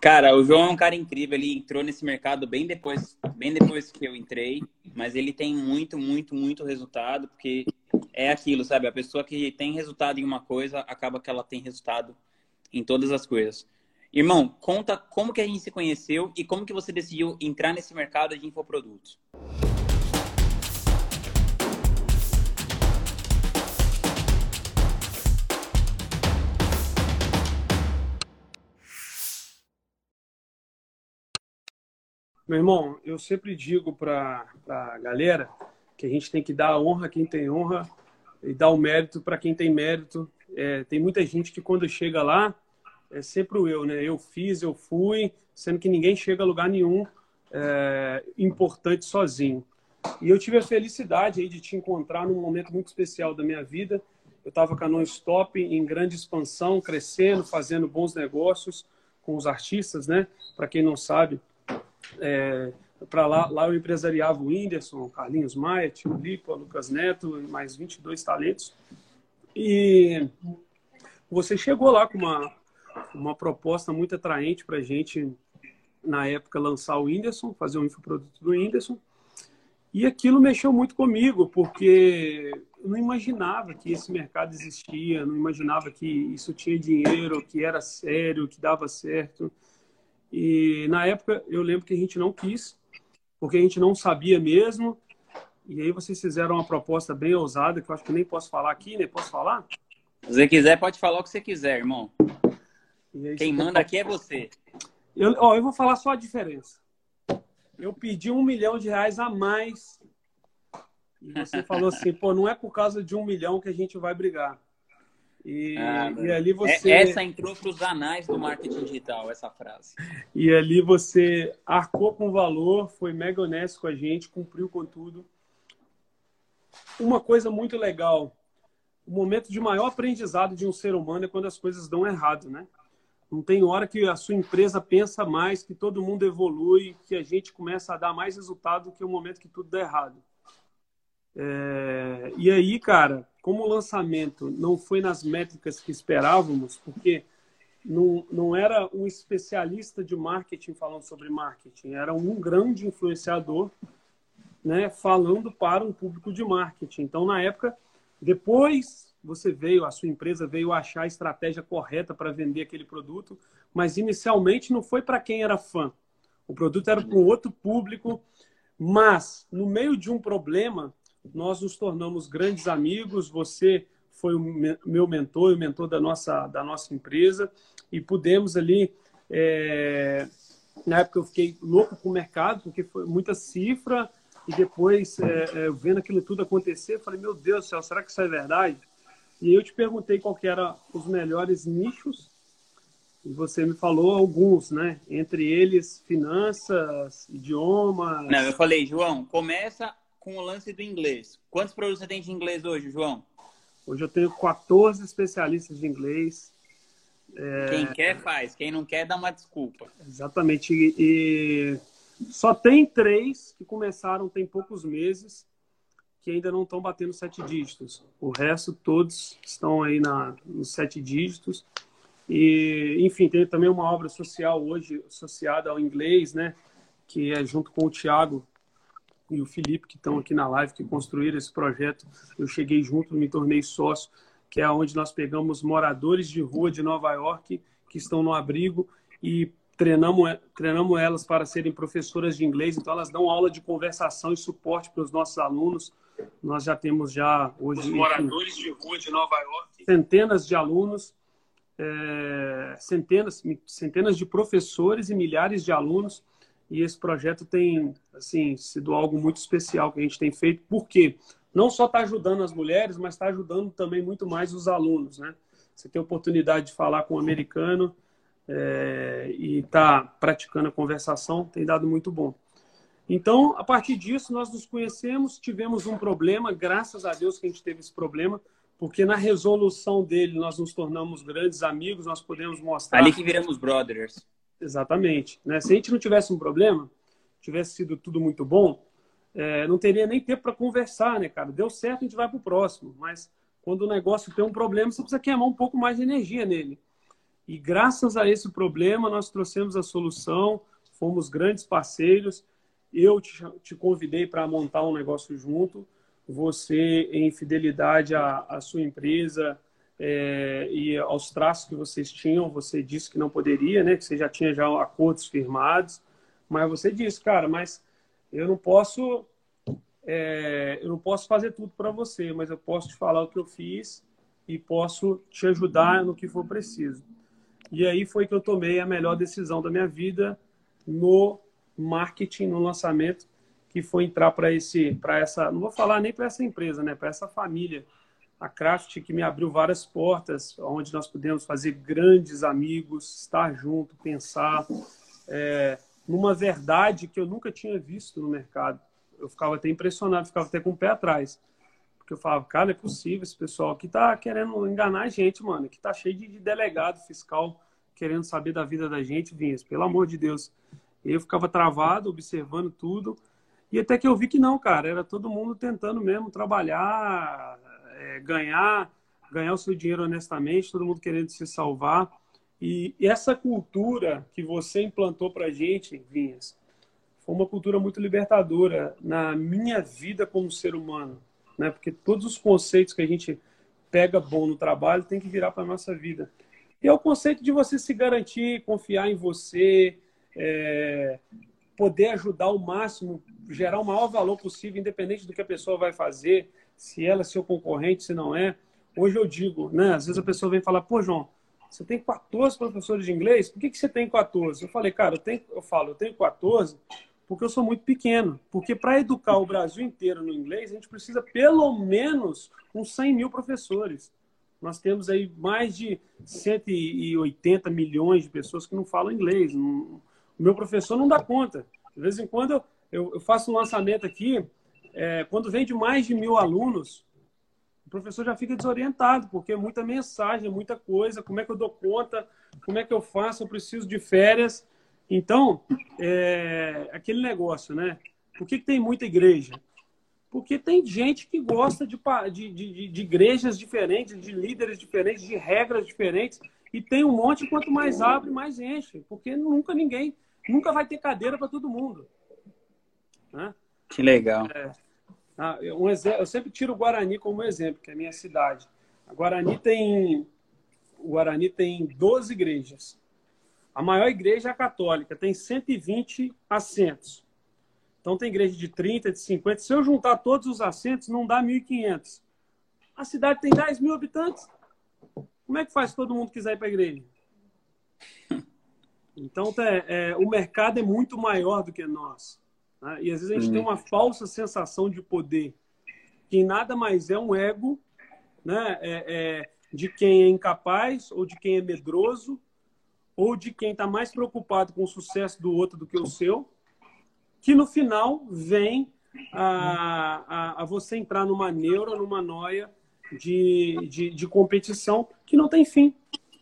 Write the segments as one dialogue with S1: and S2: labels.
S1: Cara, o João é um cara incrível. Ele entrou nesse mercado bem depois, bem depois que eu entrei, mas ele tem muito, muito, muito resultado, porque é aquilo, sabe? A pessoa que tem resultado em uma coisa, acaba que ela tem resultado em todas as coisas. Irmão, conta como que a gente se conheceu e como que você decidiu entrar nesse mercado de infoprodutos.
S2: Meu irmão, eu sempre digo para a galera que a gente tem que dar honra a quem tem honra e dar o mérito para quem tem mérito. É, tem muita gente que quando chega lá, é sempre o eu, né? Eu fiz, eu fui, sendo que ninguém chega a lugar nenhum é, importante sozinho. E eu tive a felicidade aí de te encontrar num momento muito especial da minha vida. Eu estava com a Non-Stop em grande expansão, crescendo, fazendo bons negócios com os artistas, né? Para quem não sabe, é, para lá, lá eu empresariava o Whindersson, Carlinhos Maia, Tio Lipa, Lucas Neto, mais 22 talentos. E você chegou lá com uma, uma proposta muito atraente para a gente, na época, lançar o Whindersson, fazer um infoproduto do Whindersson. E aquilo mexeu muito comigo, porque eu não imaginava que esse mercado existia, não imaginava que isso tinha dinheiro, que era sério, que dava certo. E na época eu lembro que a gente não quis, porque a gente não sabia mesmo. E aí vocês fizeram uma proposta bem ousada, que eu acho que nem posso falar aqui, nem posso falar?
S1: Se você quiser, pode falar o que você quiser, irmão. Aí, Quem manda aqui é você.
S2: Eu, ó, eu vou falar só a diferença. Eu pedi um milhão de reais a mais. E você falou assim, pô, não é por causa de um milhão que a gente vai brigar. E, ah, e ali você.
S1: Essa entrou para os anais do marketing digital, essa frase.
S2: E ali você arcou com o valor, foi mega honesto com a gente, cumpriu com tudo. Uma coisa muito legal: o momento de maior aprendizado de um ser humano é quando as coisas dão errado, né? Não tem hora que a sua empresa pensa mais, que todo mundo evolui, que a gente começa a dar mais resultado do que o momento que tudo dá errado. É... E aí, cara, como o lançamento não foi nas métricas que esperávamos, porque não, não era um especialista de marketing falando sobre marketing, era um grande influenciador né, falando para um público de marketing. Então, na época, depois você veio, a sua empresa veio achar a estratégia correta para vender aquele produto, mas inicialmente não foi para quem era fã. O produto era para um outro público, mas no meio de um problema, nós nos tornamos grandes amigos. Você foi o meu mentor, o mentor da nossa, da nossa empresa, e pudemos ali. É... Na época eu fiquei louco com o mercado, porque foi muita cifra, e depois, é, é, vendo aquilo tudo acontecer, eu falei: Meu Deus do céu, será que isso é verdade? E eu te perguntei qual que eram os melhores nichos, e você me falou alguns, né? Entre eles, finanças, idiomas.
S1: Não, eu falei, João, começa com o lance do inglês. Quantos produtos você tem de inglês hoje, João?
S2: Hoje eu tenho 14 especialistas de inglês.
S1: É... Quem quer, faz. Quem não quer, dá uma desculpa.
S2: Exatamente. E, e só tem três que começaram tem poucos meses que ainda não estão batendo sete dígitos. O resto, todos estão aí na, nos sete dígitos. E, enfim, tem também uma obra social hoje associada ao inglês, né? Que é junto com o Tiago, e o Felipe, que estão aqui na live, que construíram esse projeto. Eu cheguei junto, me tornei sócio, que é onde nós pegamos moradores de rua de Nova York que estão no abrigo e treinamos, treinamos elas para serem professoras de inglês. Então, elas dão aula de conversação e suporte para os nossos alunos. Nós já temos já hoje... Os
S1: moradores enfim, de rua de Nova York.
S2: Centenas de alunos, é, centenas, centenas de professores e milhares de alunos e esse projeto tem assim sido algo muito especial que a gente tem feito, porque não só está ajudando as mulheres, mas está ajudando também muito mais os alunos, né? Você tem a oportunidade de falar com um americano é, e está praticando a conversação, tem dado muito bom. Então, a partir disso, nós nos conhecemos, tivemos um problema, graças a Deus que a gente teve esse problema, porque na resolução dele nós nos tornamos grandes amigos, nós podemos mostrar.
S1: Ali que viramos brothers.
S2: Exatamente. Né? Se a gente não tivesse um problema, tivesse sido tudo muito bom, é, não teria nem tempo para conversar, né, cara? Deu certo, a gente vai para o próximo. Mas quando o negócio tem um problema, você precisa queimar um pouco mais de energia nele. E graças a esse problema, nós trouxemos a solução, fomos grandes parceiros. Eu te, te convidei para montar um negócio junto. Você, em fidelidade à, à sua empresa é, e aos traços que vocês tinham, você disse que não poderia, né? Que você já tinha já acordos firmados. Mas você disse, cara, mas eu não posso é, eu não posso fazer tudo para você, mas eu posso te falar o que eu fiz e posso te ajudar no que for preciso. E aí foi que eu tomei a melhor decisão da minha vida no marketing, no lançamento, que foi entrar para esse, para essa, não vou falar nem para essa empresa, né, para essa família, a Craft que me abriu várias portas, onde nós pudemos fazer grandes amigos, estar junto, pensar é, numa verdade que eu nunca tinha visto no mercado. Eu ficava até impressionado, ficava até com o pé atrás. Porque eu falava, cara, não é possível, esse pessoal aqui tá querendo enganar a gente, mano. Que tá cheio de delegado fiscal querendo saber da vida da gente, Vinhas, pelo amor de Deus. Eu ficava travado, observando tudo. E até que eu vi que não, cara, era todo mundo tentando mesmo trabalhar, é, ganhar, ganhar o seu dinheiro honestamente, todo mundo querendo se salvar. E essa cultura que você implantou para gente, Vinhas, foi uma cultura muito libertadora na minha vida como ser humano, né? Porque todos os conceitos que a gente pega bom no trabalho tem que virar para nossa vida. E é o conceito de você se garantir, confiar em você, é, poder ajudar ao máximo, gerar o maior valor possível, independente do que a pessoa vai fazer, se ela é seu concorrente, se não é. Hoje eu digo, né? Às vezes a pessoa vem falar, pô, João, você tem 14 professores de inglês, por que, que você tem 14? Eu falei, cara, eu, tenho, eu falo, eu tenho 14 porque eu sou muito pequeno. Porque para educar o Brasil inteiro no inglês, a gente precisa pelo menos uns 100 mil professores. Nós temos aí mais de 180 milhões de pessoas que não falam inglês. O meu professor não dá conta. De vez em quando eu, eu faço um lançamento aqui, é, quando vem de mais de mil alunos, o professor já fica desorientado, porque é muita mensagem, é muita coisa. Como é que eu dou conta? Como é que eu faço? Eu preciso de férias. Então, é, aquele negócio, né? Por que, que tem muita igreja? Porque tem gente que gosta de, de, de, de, igrejas diferentes, de líderes diferentes, de regras diferentes. E tem um monte, quanto mais abre, mais enche. Porque nunca ninguém, nunca vai ter cadeira para todo mundo.
S1: Né? Que legal. É,
S2: ah, um eu sempre tiro o Guarani como exemplo, que é a minha cidade. A Guarani tem, o Guarani tem 12 igrejas. A maior igreja é a católica, tem 120 assentos. Então tem igreja de 30, de 50. Se eu juntar todos os assentos, não dá 1.500. A cidade tem 10 mil habitantes. Como é que faz se todo mundo quiser ir para a igreja? Então é, é, o mercado é muito maior do que nós. Né? E às vezes a gente uhum. tem uma falsa sensação de poder, que nada mais é um ego né? É, é, de quem é incapaz ou de quem é medroso ou de quem está mais preocupado com o sucesso do outro do que o seu, que no final vem a, a, a você entrar numa neura, numa noia de, de, de competição que não tem fim.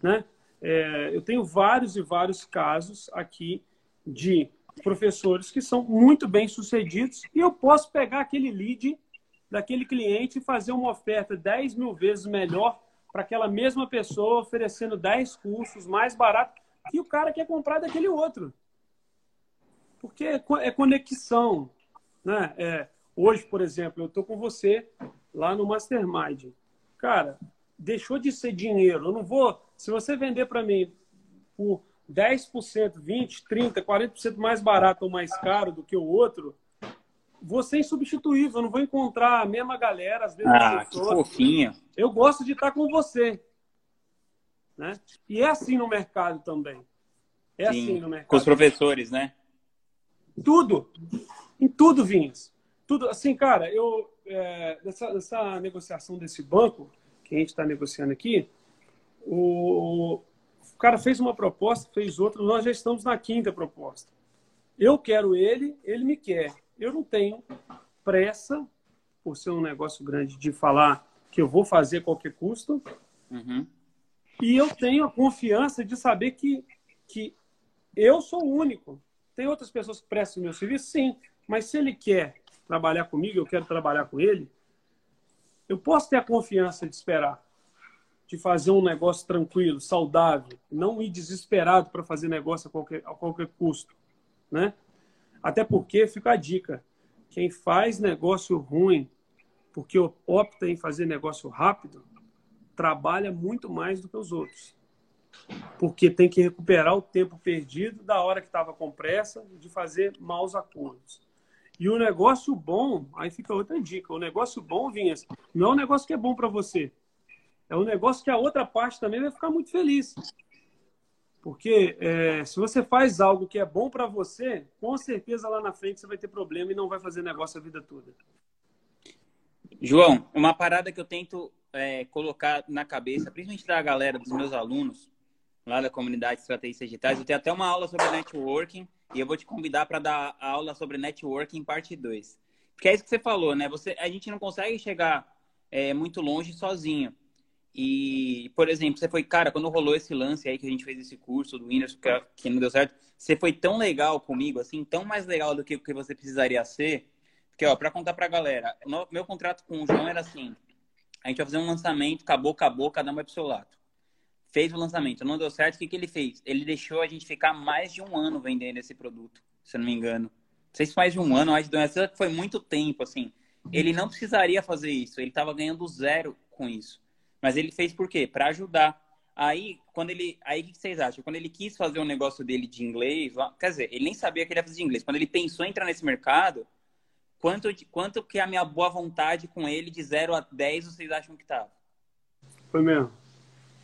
S2: Né? É, eu tenho vários e vários casos aqui de professores que são muito bem sucedidos e eu posso pegar aquele lead daquele cliente e fazer uma oferta 10 mil vezes melhor para aquela mesma pessoa, oferecendo 10 cursos mais barato que o cara quer comprar daquele outro. Porque é, é conexão. Né? É, hoje, por exemplo, eu estou com você lá no Mastermind. Cara, deixou de ser dinheiro. Eu não vou. Se você vender para mim por 10%, 20%, 30%, 40% mais barato ou mais caro do que o outro, você é insubstituível. Eu não vou encontrar a mesma galera, às vezes.
S1: Ah, que fofinha.
S2: Eu gosto de estar com você. Né? E é assim no mercado também. É Sim, assim no mercado.
S1: Com os professores, né?
S2: Tudo. Em tudo, Vinhas. Tudo. Assim, cara, eu. É, dessa, dessa negociação desse banco que a gente está negociando aqui, o, o cara fez uma proposta, fez outra, nós já estamos na quinta proposta. Eu quero ele, ele me quer. Eu não tenho pressa, por ser um negócio grande, de falar que eu vou fazer a qualquer custo. Uhum. E eu tenho a confiança de saber que, que eu sou o único. Tem outras pessoas que prestam meu serviço? Sim. Mas se ele quer trabalhar comigo, eu quero trabalhar com ele, eu posso ter a confiança de esperar. De fazer um negócio tranquilo, saudável, não ir desesperado para fazer negócio a qualquer, a qualquer custo, né? Até porque, fica a dica, quem faz negócio ruim porque opta em fazer negócio rápido, trabalha muito mais do que os outros. Porque tem que recuperar o tempo perdido da hora que estava com pressa de fazer maus acordos. E o negócio bom, aí fica outra dica, o negócio bom, Vinhas, não é um negócio que é bom para você, é um negócio que a outra parte também vai ficar muito feliz. Porque é, se você faz algo que é bom para você, com certeza lá na frente você vai ter problema e não vai fazer negócio a vida toda.
S1: João, uma parada que eu tento é, colocar na cabeça, principalmente da galera, dos meus alunos, lá da comunidade de estratégias digitais, eu tenho até uma aula sobre networking e eu vou te convidar para dar a aula sobre networking parte 2. Porque é isso que você falou, né? Você, a gente não consegue chegar é, muito longe sozinho. E, por exemplo, você foi, cara, quando rolou esse lance aí que a gente fez esse curso do Windows, que, que não deu certo, você foi tão legal comigo, assim, tão mais legal do que o que você precisaria ser. Porque, ó, pra contar pra galera, meu contrato com o João era assim: a gente vai fazer um lançamento, acabou, acabou, cada um vai pro seu lado. Fez o lançamento, não deu certo, o que, que ele fez? Ele deixou a gente ficar mais de um ano vendendo esse produto, se eu não me engano. Não sei se mais de um ano, mais de dois anos, foi muito tempo, assim. Ele não precisaria fazer isso, ele estava ganhando zero com isso. Mas ele fez por quê? Para ajudar. Aí, quando ele. Aí, o que vocês acham? Quando ele quis fazer um negócio dele de inglês, quer dizer, ele nem sabia que ele ia fazer de inglês. Quando ele pensou em entrar nesse mercado, quanto, quanto que a minha boa vontade com ele, de 0 a 10, vocês acham que tava?
S2: Foi mesmo.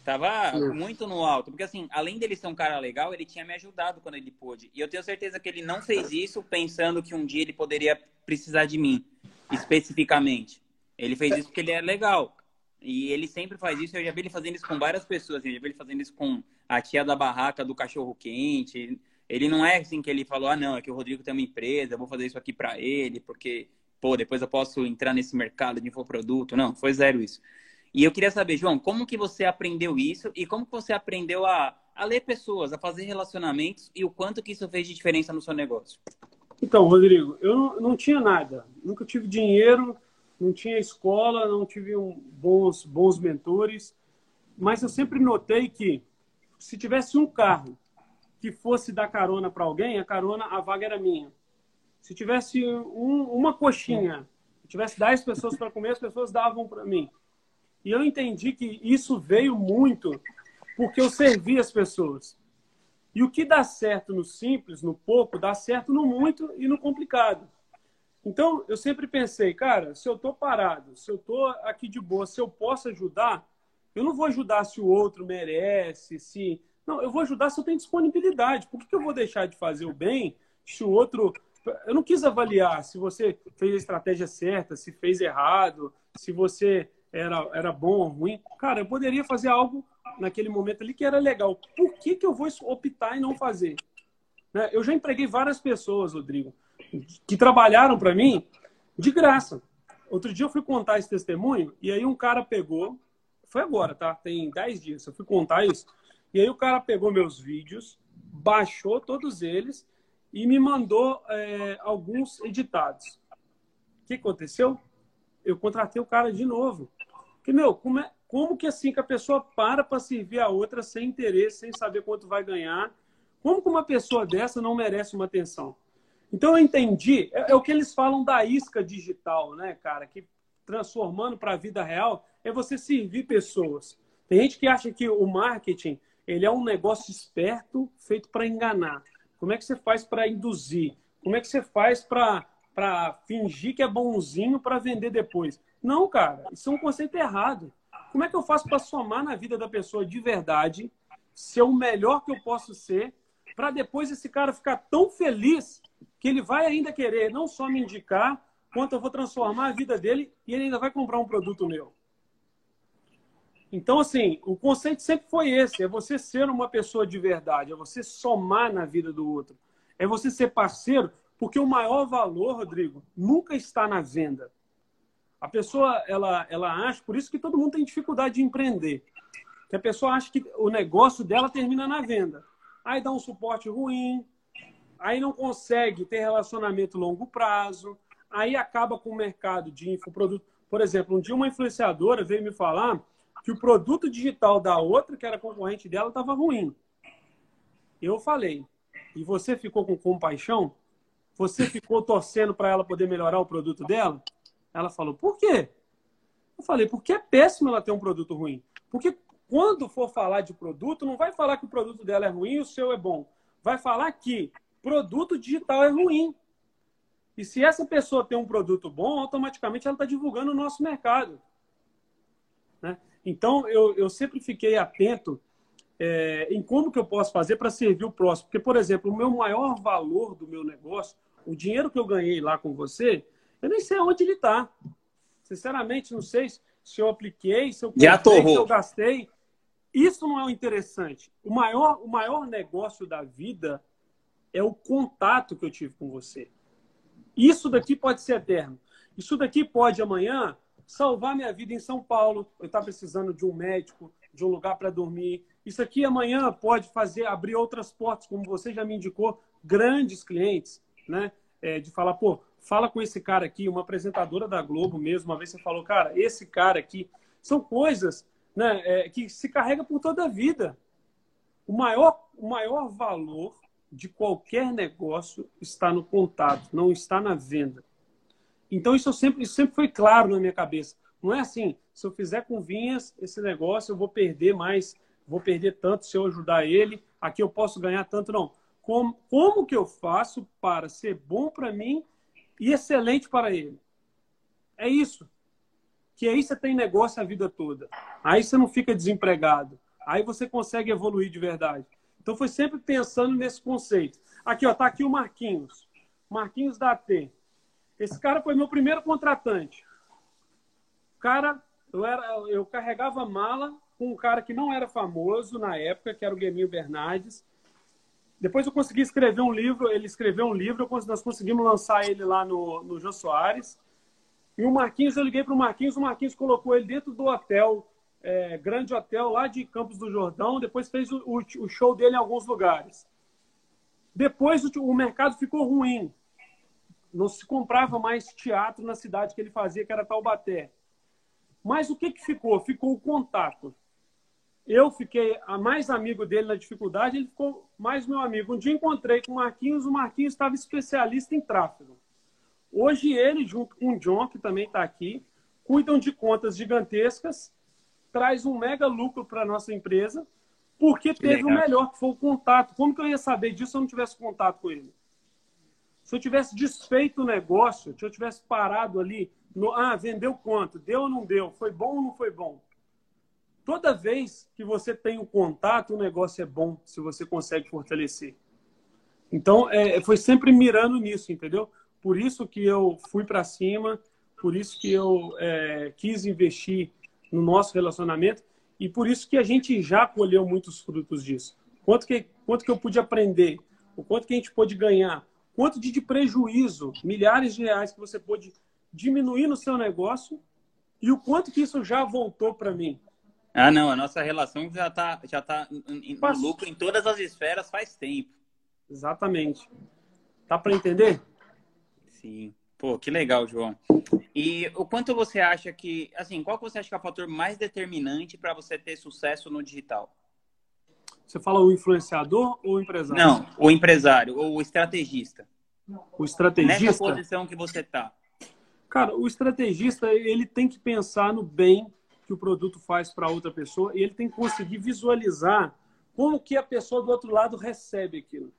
S1: Tava muito no alto. Porque, assim, além dele ser um cara legal, ele tinha me ajudado quando ele pôde. E eu tenho certeza que ele não fez isso pensando que um dia ele poderia precisar de mim, especificamente. Ele fez isso porque ele é legal. E ele sempre faz isso. Eu já vi ele fazendo isso com várias pessoas. Eu já vi ele fazendo isso com a tia da barraca do cachorro quente. Ele não é assim que ele falou: ah, não, é que o Rodrigo tem uma empresa, eu vou fazer isso aqui para ele, porque, pô, depois eu posso entrar nesse mercado de infoproduto. Não, foi zero isso. E eu queria saber, João, como que você aprendeu isso e como que você aprendeu a, a ler pessoas, a fazer relacionamentos e o quanto que isso fez de diferença no seu negócio?
S2: Então, Rodrigo, eu não, não tinha nada. Nunca tive dinheiro, não tinha escola, não tive um, bons, bons mentores, mas eu sempre notei que se tivesse um carro que fosse dar carona para alguém, a carona, a vaga era minha. Se tivesse um, uma coxinha, se tivesse 10 pessoas para comer, as pessoas davam para mim. E eu entendi que isso veio muito porque eu servi as pessoas. E o que dá certo no simples, no pouco, dá certo no muito e no complicado. Então, eu sempre pensei, cara, se eu estou parado, se eu estou aqui de boa, se eu posso ajudar, eu não vou ajudar se o outro merece, se. Não, eu vou ajudar se eu tenho disponibilidade. Por que, que eu vou deixar de fazer o bem se o outro. Eu não quis avaliar se você fez a estratégia certa, se fez errado, se você era, era bom ou ruim. Cara, eu poderia fazer algo naquele momento ali que era legal. Por que, que eu vou optar em não fazer? Né? Eu já empreguei várias pessoas, Rodrigo que trabalharam para mim de graça. Outro dia eu fui contar esse testemunho e aí um cara pegou, foi agora, tá? Tem 10 dias, eu fui contar isso. E aí o cara pegou meus vídeos, baixou todos eles e me mandou é, alguns editados. O que aconteceu? Eu contratei o cara de novo. Porque, meu, como, é, como que assim que a pessoa para para servir a outra sem interesse, sem saber quanto vai ganhar? Como que uma pessoa dessa não merece uma atenção? Então eu entendi, é, é, o que eles falam da isca digital, né, cara? Que transformando para a vida real é você servir pessoas. Tem gente que acha que o marketing ele é um negócio esperto feito para enganar. Como é que você faz para induzir? Como é que você faz para fingir que é bonzinho para vender depois? Não, cara, isso é um conceito errado. Como é que eu faço para somar na vida da pessoa de verdade, ser o melhor que eu posso ser, para depois esse cara ficar tão feliz que ele vai ainda querer não só me indicar, quanto eu vou transformar a vida dele e ele ainda vai comprar um produto meu. Então, assim, o conceito sempre foi esse: é você ser uma pessoa de verdade, é você somar na vida do outro, é você ser parceiro, porque o maior valor, Rodrigo, nunca está na venda. A pessoa, ela, ela acha, por isso que todo mundo tem dificuldade de empreender. Que a pessoa acha que o negócio dela termina na venda. Aí dá um suporte ruim, aí não consegue ter relacionamento longo prazo, aí acaba com o mercado de infoproduto. Por exemplo, um dia uma influenciadora veio me falar que o produto digital da outra, que era concorrente dela, estava ruim. Eu falei, e você ficou com compaixão? Você ficou torcendo para ela poder melhorar o produto dela? Ela falou, por quê? Eu falei, porque é péssimo ela ter um produto ruim. Porque quando for falar de produto, não vai falar que o produto dela é ruim e o seu é bom. Vai falar que produto digital é ruim. E se essa pessoa tem um produto bom, automaticamente ela está divulgando o nosso mercado. Né? Então, eu, eu sempre fiquei atento é, em como que eu posso fazer para servir o próximo. Porque, por exemplo, o meu maior valor do meu negócio, o dinheiro que eu ganhei lá com você, eu nem sei onde ele está. Sinceramente, não sei se eu apliquei, se eu comprei, se eu gastei. Isso não é o interessante. O maior, o maior negócio da vida é o contato que eu tive com você. Isso daqui pode ser eterno. Isso daqui pode amanhã salvar minha vida em São Paulo. Eu estar precisando de um médico, de um lugar para dormir. Isso aqui amanhã pode fazer abrir outras portas, como você já me indicou, grandes clientes, né? É, de falar, pô, fala com esse cara aqui, uma apresentadora da Globo mesmo, uma vez você falou, cara, esse cara aqui. São coisas né, é, que se carrega por toda a vida. O maior, o maior valor de qualquer negócio está no contato, não está na venda. Então, isso sempre, isso sempre foi claro na minha cabeça. Não é assim, se eu fizer com vinhas esse negócio, eu vou perder mais, vou perder tanto se eu ajudar ele, aqui eu posso ganhar tanto, não. Como, como que eu faço para ser bom para mim e excelente para ele? É isso. Que aí você tem negócio a vida toda. Aí você não fica desempregado. Aí você consegue evoluir de verdade. Então foi sempre pensando nesse conceito. Aqui, ó, tá aqui o Marquinhos. Marquinhos da AT. Esse cara foi meu primeiro contratante. Cara, eu, era, eu carregava mala com um cara que não era famoso na época, que era o Gueminho Bernardes. Depois eu consegui escrever um livro, ele escreveu um livro, nós conseguimos lançar ele lá no, no Jô Soares. E o Marquinhos, eu liguei para o Marquinhos, o Marquinhos colocou ele dentro do hotel, é, grande hotel lá de Campos do Jordão, depois fez o, o, o show dele em alguns lugares. Depois o, o mercado ficou ruim não se comprava mais teatro na cidade que ele fazia, que era Taubaté. Mas o que, que ficou? Ficou o contato. Eu fiquei mais amigo dele na dificuldade, ele ficou mais meu amigo. Um dia encontrei com o Marquinhos, o Marquinhos estava especialista em tráfego. Hoje ele, junto com o John, que também está aqui, cuidam de contas gigantescas, traz um mega lucro para a nossa empresa, porque teve o melhor, que foi o contato. Como que eu ia saber disso se eu não tivesse contato com ele? Se eu tivesse desfeito o negócio, se eu tivesse parado ali, no, ah, vendeu quanto? Deu ou não deu? Foi bom ou não foi bom? Toda vez que você tem o um contato, o negócio é bom, se você consegue fortalecer. Então, é, foi sempre mirando nisso, entendeu? Por isso que eu fui para cima, por isso que eu é, quis investir no nosso relacionamento e por isso que a gente já colheu muitos frutos disso. Quanto que, quanto que eu pude aprender, o quanto que a gente pôde ganhar, quanto de, de prejuízo, milhares de reais que você pôde diminuir no seu negócio e o quanto que isso já voltou para mim.
S1: Ah, não, a nossa relação já está já tá no lucro em todas as esferas faz tempo.
S2: Exatamente. Tá para entender?
S1: Sim. Pô, que legal, João. E o quanto você acha que, assim, qual que você acha que é o fator mais determinante para você ter sucesso no digital?
S2: Você fala o influenciador ou o empresário?
S1: Não, o empresário, ou o estrategista.
S2: O estrategista?
S1: Nessa posição que você está.
S2: Cara, o estrategista, ele tem que pensar no bem que o produto faz para outra pessoa e ele tem que conseguir visualizar como que a pessoa do outro lado recebe aquilo.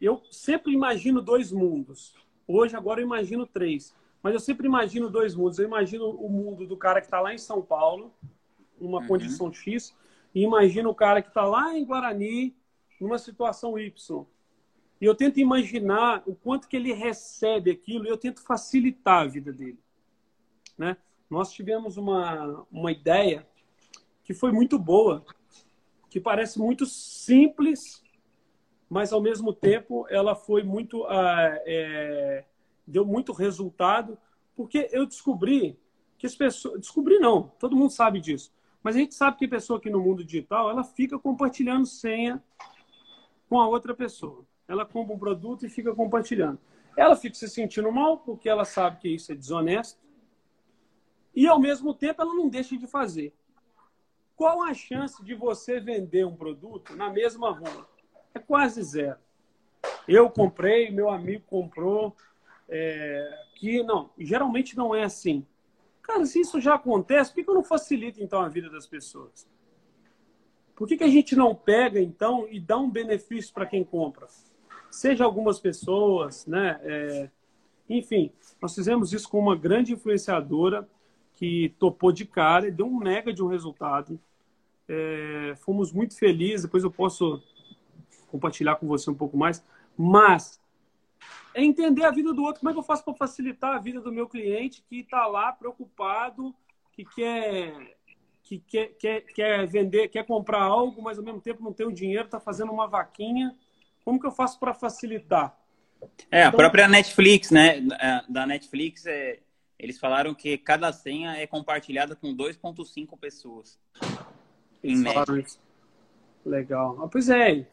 S2: Eu sempre imagino dois mundos. Hoje, agora, eu imagino três. Mas eu sempre imagino dois mundos. Eu imagino o mundo do cara que está lá em São Paulo, numa uhum. condição X, e imagina o cara que está lá em Guarani, numa situação Y. E eu tento imaginar o quanto que ele recebe aquilo e eu tento facilitar a vida dele. Né? Nós tivemos uma, uma ideia que foi muito boa, que parece muito simples, mas ao mesmo tempo ela foi muito. Ah, é, deu muito resultado, porque eu descobri que as pessoas. Descobri não, todo mundo sabe disso. Mas a gente sabe que a pessoa aqui no mundo digital, ela fica compartilhando senha com a outra pessoa. Ela compra um produto e fica compartilhando. Ela fica se sentindo mal porque ela sabe que isso é desonesto. E, ao mesmo tempo, ela não deixa de fazer. qual a chance de você vender um produto na mesma rua? É quase zero. Eu comprei, meu amigo comprou, é, que não, geralmente não é assim. Cara, se isso já acontece, por que, eu não facilito então a vida das pessoas? Por que, que a gente não pega então e dá um benefício para quem compra? Seja algumas pessoas, né? É, enfim, nós fizemos isso com uma grande influenciadora que topou de cara e deu um mega de um resultado. É, fomos muito felizes. Depois eu posso compartilhar com você um pouco mais. Mas é entender a vida do outro. Como é que eu faço para facilitar a vida do meu cliente que está lá preocupado, que quer, que quer, quer, quer vender, quer comprar algo, mas ao mesmo tempo não tem o dinheiro, está fazendo uma vaquinha. Como que eu faço para facilitar?
S1: É, a então, própria Netflix, né? Da Netflix, é, eles falaram que cada senha é compartilhada com 2,5 pessoas.
S2: Eles falaram isso. Legal. Ah, pois é.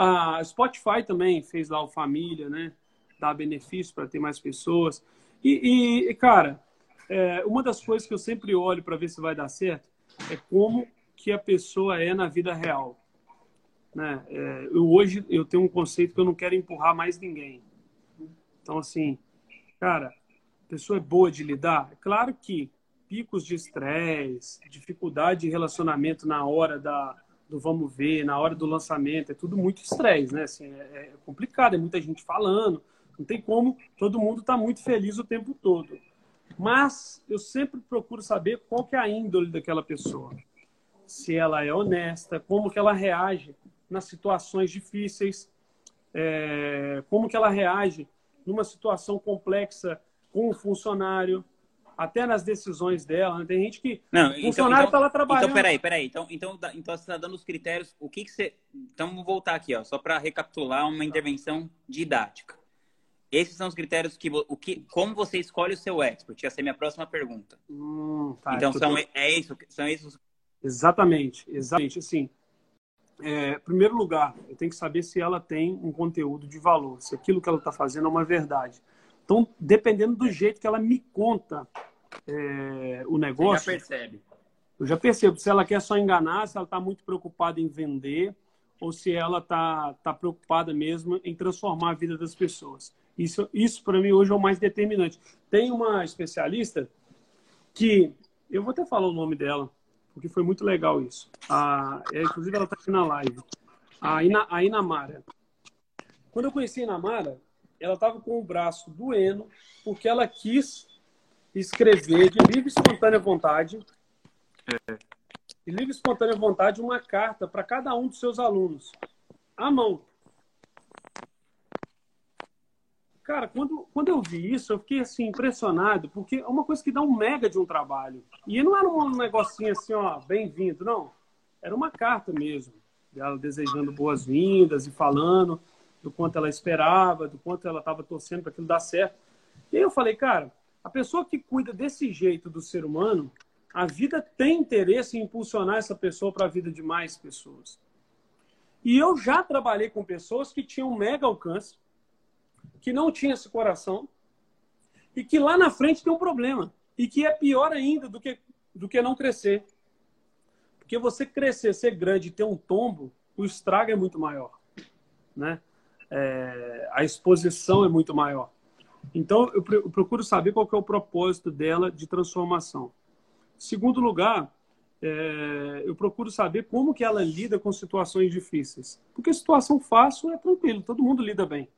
S2: A Spotify também fez lá o Família, né? Dá benefício para ter mais pessoas. E, e cara, é, uma das coisas que eu sempre olho para ver se vai dar certo é como que a pessoa é na vida real. Né? É, eu, hoje eu tenho um conceito que eu não quero empurrar mais ninguém. Então, assim, cara, a pessoa é boa de lidar? É claro que picos de estresse, dificuldade de relacionamento na hora da, do vamos ver, na hora do lançamento, é tudo muito estresse, né? Assim, é, é, complicado, é muita gente falando, não tem como todo mundo estar tá muito feliz o tempo todo. Mas eu sempre procuro saber qual que é a índole daquela pessoa. Se ela é honesta, como que ela reage nas situações difíceis, é, como que ela reage numa situação complexa com o funcionário, até nas decisões dela. Né? Tem gente que.
S1: Não, o então, funcionário está então, lá trabalhando. Então, peraí, peraí. Então, então, então você está dando os critérios. O que, que você. Então, vamos voltar aqui, ó, só para recapitular uma intervenção didática. Esses são os critérios que, o que. Como você escolhe o seu expert? Essa é a minha próxima pergunta. Hum, tá, então, são, tô... é isso, são esses.
S2: Exatamente, exatamente. Assim, é, primeiro lugar, eu tenho que saber se ela tem um conteúdo de valor, se aquilo que ela está fazendo é uma verdade. Então, dependendo do jeito que ela me conta é, o negócio.
S1: Você já percebe.
S2: Eu já percebo se ela quer só enganar, se ela está muito preocupada em vender, ou se ela está tá preocupada mesmo em transformar a vida das pessoas. Isso, isso para mim, hoje é o mais determinante. Tem uma especialista que, eu vou até falar o nome dela, porque foi muito legal isso. A, é, inclusive, ela está aqui na live. A, Ina, a Inamara. Quando eu conheci a Inamara, ela estava com o braço doendo porque ela quis escrever de livre e espontânea vontade, é. de livre e espontânea vontade, uma carta para cada um dos seus alunos, à mão. Cara, quando, quando eu vi isso, eu fiquei assim, impressionado, porque é uma coisa que dá um mega de um trabalho. E não era um negocinho assim, ó, bem-vindo, não. Era uma carta mesmo, dela desejando boas-vindas e falando do quanto ela esperava, do quanto ela estava torcendo para aquilo dar certo. E aí eu falei, cara, a pessoa que cuida desse jeito do ser humano, a vida tem interesse em impulsionar essa pessoa para a vida de mais pessoas. E eu já trabalhei com pessoas que tinham mega alcance, que não tinham esse coração, e que lá na frente tem um problema. E que é pior ainda do que, do que não crescer. Porque você crescer, ser grande e ter um tombo, o estrago é muito maior. Né? É, a exposição é muito maior. Então, eu, procuro saber qual é o propósito dela de transformação. Segundo lugar, é, eu procuro saber como que ela lida com situações difíceis. Porque situação fácil é tranquilo, todo mundo lida bem.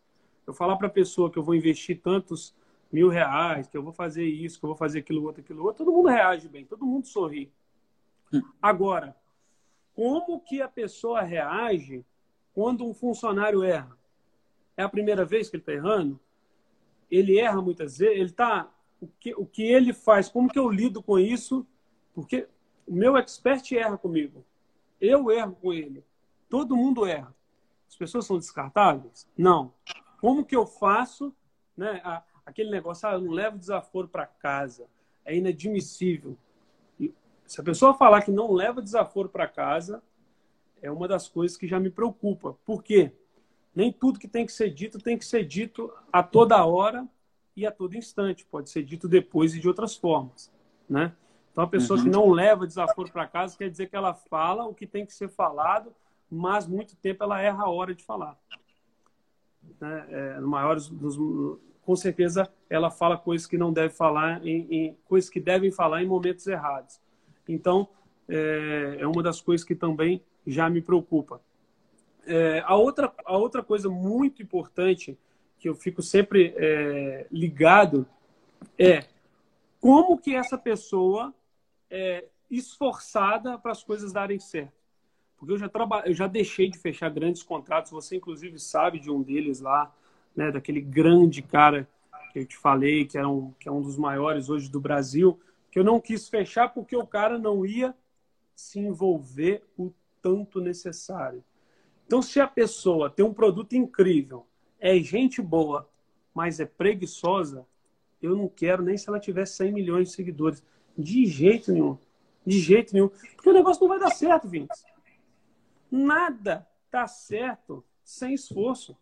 S2: Eu falar para a pessoa que eu vou investir tantos mil reais, que eu vou fazer isso, que eu vou fazer aquilo outro, aquilo outro, todo mundo reage bem, todo mundo sorri. Agora, como que a pessoa reage quando um funcionário erra? É a primeira vez que ele está errando, ele erra muitas vezes, ele está. O que, o que ele faz, como que eu lido com isso? Porque o meu expert erra comigo. Eu erro com ele. Todo mundo erra. As pessoas são descartáveis? Não. Como que eu faço né, aquele negócio, ah, eu não levo desaforo para casa. É inadmissível. E se a pessoa falar que não leva desaforo para casa, é uma das coisas que já me preocupa. Por quê? Nem tudo que tem que ser dito tem que ser dito a toda hora e a todo instante. Pode ser dito depois e de outras formas, né? Então, a pessoa uhum. que não leva desaforo para casa quer dizer que ela fala o que tem que ser falado, mas muito tempo ela erra a hora de falar. Né? É, no maiores dos, com certeza ela fala coisas que não deve falar, em, em, coisas que devem falar em momentos errados. Então, é, é uma das coisas que também já me preocupa. É, a, outra, a outra coisa muito importante que eu fico sempre é, ligado é como que essa pessoa é esforçada para as coisas darem certo. Porque eu já, traba... eu já deixei de fechar grandes contratos, você inclusive sabe de um deles lá, né, daquele grande cara que eu te falei, que, era um, que é um dos maiores hoje do Brasil, que eu não quis fechar porque o cara não ia se envolver o tanto necessário. Então, se a pessoa tem um produto incrível, é gente boa, mas é preguiçosa, eu não quero nem se ela tiver 100 milhões de seguidores. De jeito nenhum. De jeito nenhum. Porque o negócio não vai dar certo, Vintes. Nada tá certo sem esforço.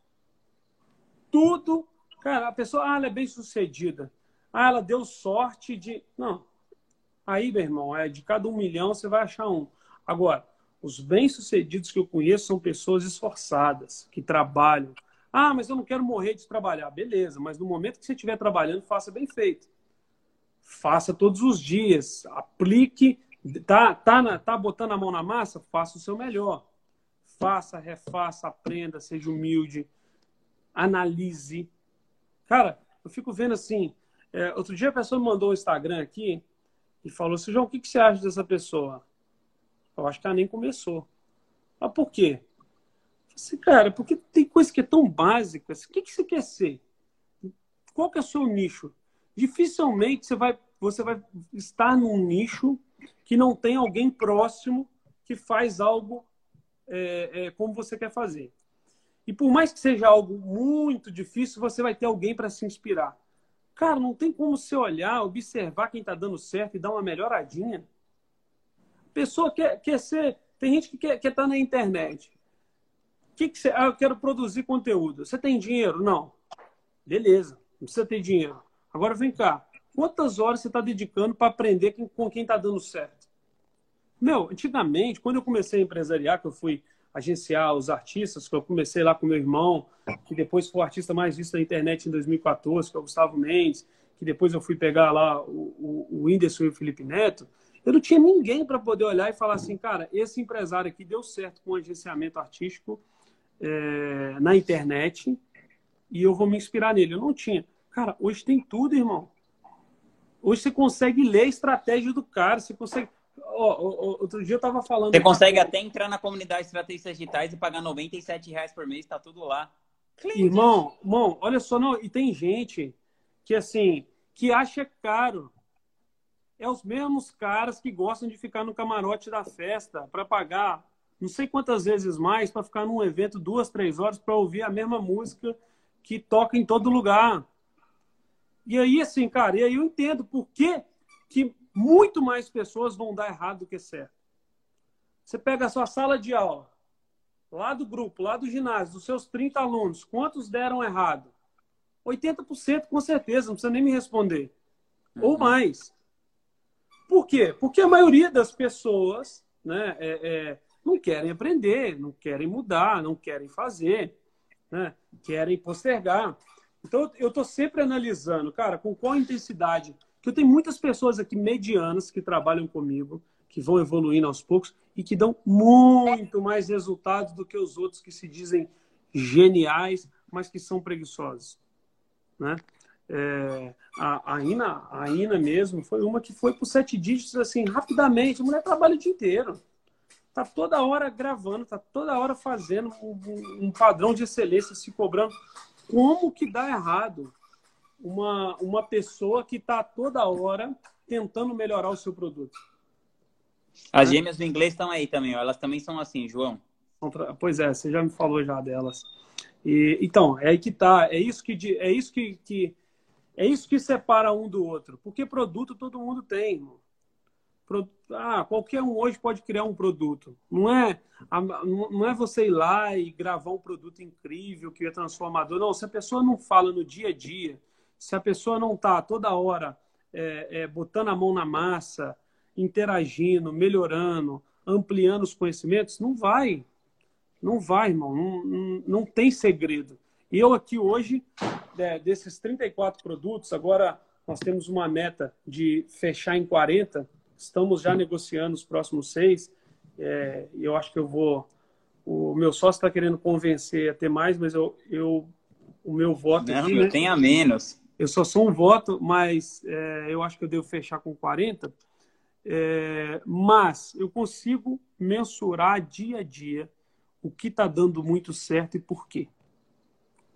S2: Tudo. Cara, a pessoa, ah, ela é bem sucedida. Ah, ela deu sorte de. Não. Aí, meu irmão, é de cada um milhão você vai achar um. Agora, os bem-sucedidos que eu conheço são pessoas esforçadas, que trabalham. Ah, mas eu não quero morrer de trabalhar. Beleza, mas no momento que você estiver trabalhando, faça bem feito. Faça todos os dias. Aplique. Tá, tá, na, tá botando a mão na massa? Faça o seu melhor. Faça, refaça, aprenda, seja humilde, analise. Cara, eu fico vendo assim. É, outro dia a pessoa me mandou um Instagram aqui e falou assim: João, o que, que você acha dessa pessoa? Eu acho que ela nem começou. Mas por quê? Assim, cara, porque tem coisa que é tão básica. O que, que você quer ser? Qual que é o seu nicho? Dificilmente você vai, você vai estar num nicho que não tem alguém próximo que faz algo é, é, como você quer fazer. E por mais que seja algo muito difícil, você vai ter alguém para se inspirar. Cara, não tem como você olhar, observar quem está dando certo e dar uma melhoradinha. Pessoa quer, quer ser. Tem gente que quer estar tá na internet. Que que você, ah, eu quero produzir conteúdo. Você tem dinheiro? Não. Beleza, não precisa ter dinheiro. Agora vem cá. Quantas horas você está dedicando para aprender com quem está dando certo? Meu, antigamente, quando eu comecei a empresariar, que eu fui agenciar os artistas, que eu comecei lá com meu irmão, que depois foi o artista mais visto da internet em 2014, que é o Gustavo Mendes, que depois eu fui pegar lá o, o, o Whindersson e o Felipe Neto, eu não tinha ninguém para poder olhar e falar assim, cara, esse empresário aqui deu certo com o agenciamento artístico é, na internet e eu vou me inspirar nele. Eu não tinha. Cara, hoje tem tudo, irmão. Hoje você consegue ler a estratégia do cara, você consegue oh, outro dia eu tava falando.
S1: Você consegue até entrar na comunidade Estratégias Digitais e pagar 97 reais por mês, tá tudo lá.
S2: Irmão, irmão, olha só, não, e tem gente que assim, que acha caro. É os mesmos caras que gostam de ficar no camarote da festa para pagar não sei quantas vezes mais para ficar num evento duas, três horas para ouvir a mesma música que toca em todo lugar. E aí, assim, cara, e aí eu entendo por que, que muito mais pessoas vão dar errado do que certo. Você pega a sua sala de aula, lá do grupo, lá do ginásio, dos seus 30 alunos, quantos deram errado? 80% com certeza, não precisa nem me responder. Uhum. Ou mais. Por quê? Porque a maioria das pessoas né, é, é, não querem aprender, não querem mudar, não querem fazer, né, querem postergar. Então, eu estou sempre analisando, cara, com qual intensidade que eu tenho muitas pessoas aqui medianas que trabalham comigo, que vão evoluindo aos poucos e que dão muito mais resultados do que os outros que se dizem geniais, mas que são preguiçosos, né? É, a, a, Ina, a Ina mesmo foi uma que foi por sete dígitos assim rapidamente. A mulher trabalha o dia inteiro, tá toda hora gravando, tá toda hora fazendo um, um padrão de excelência, se cobrando. Como que dá errado? uma, uma pessoa que está toda hora tentando melhorar o seu produto.
S1: As gêmeas do inglês estão aí também, ó. elas também são assim, João.
S2: Pois é, você já me falou já delas. E, então, é aí que tá, é isso que é isso que, que é isso que separa um do outro. Porque produto todo mundo tem, irmão. Ah, qualquer um hoje pode criar um produto. Não é, não é você ir lá e gravar um produto incrível que é transformador. Não, se a pessoa não fala no dia a dia, se a pessoa não está toda hora é, é, botando a mão na massa, interagindo, melhorando, ampliando os conhecimentos? Não vai. Não vai, irmão. Não, não, não tem segredo. Eu aqui hoje, é, desses 34 produtos, agora nós temos uma meta de fechar em 40. Estamos já negociando os próximos seis. É, eu acho que eu vou. O meu sócio está querendo convencer a ter mais, mas eu, eu o meu voto.
S1: Não, aqui, eu né? tenho a menos.
S2: Eu só sou um voto, mas é, eu acho que eu devo fechar com 40. É, mas eu consigo mensurar dia a dia o que está dando muito certo e por quê.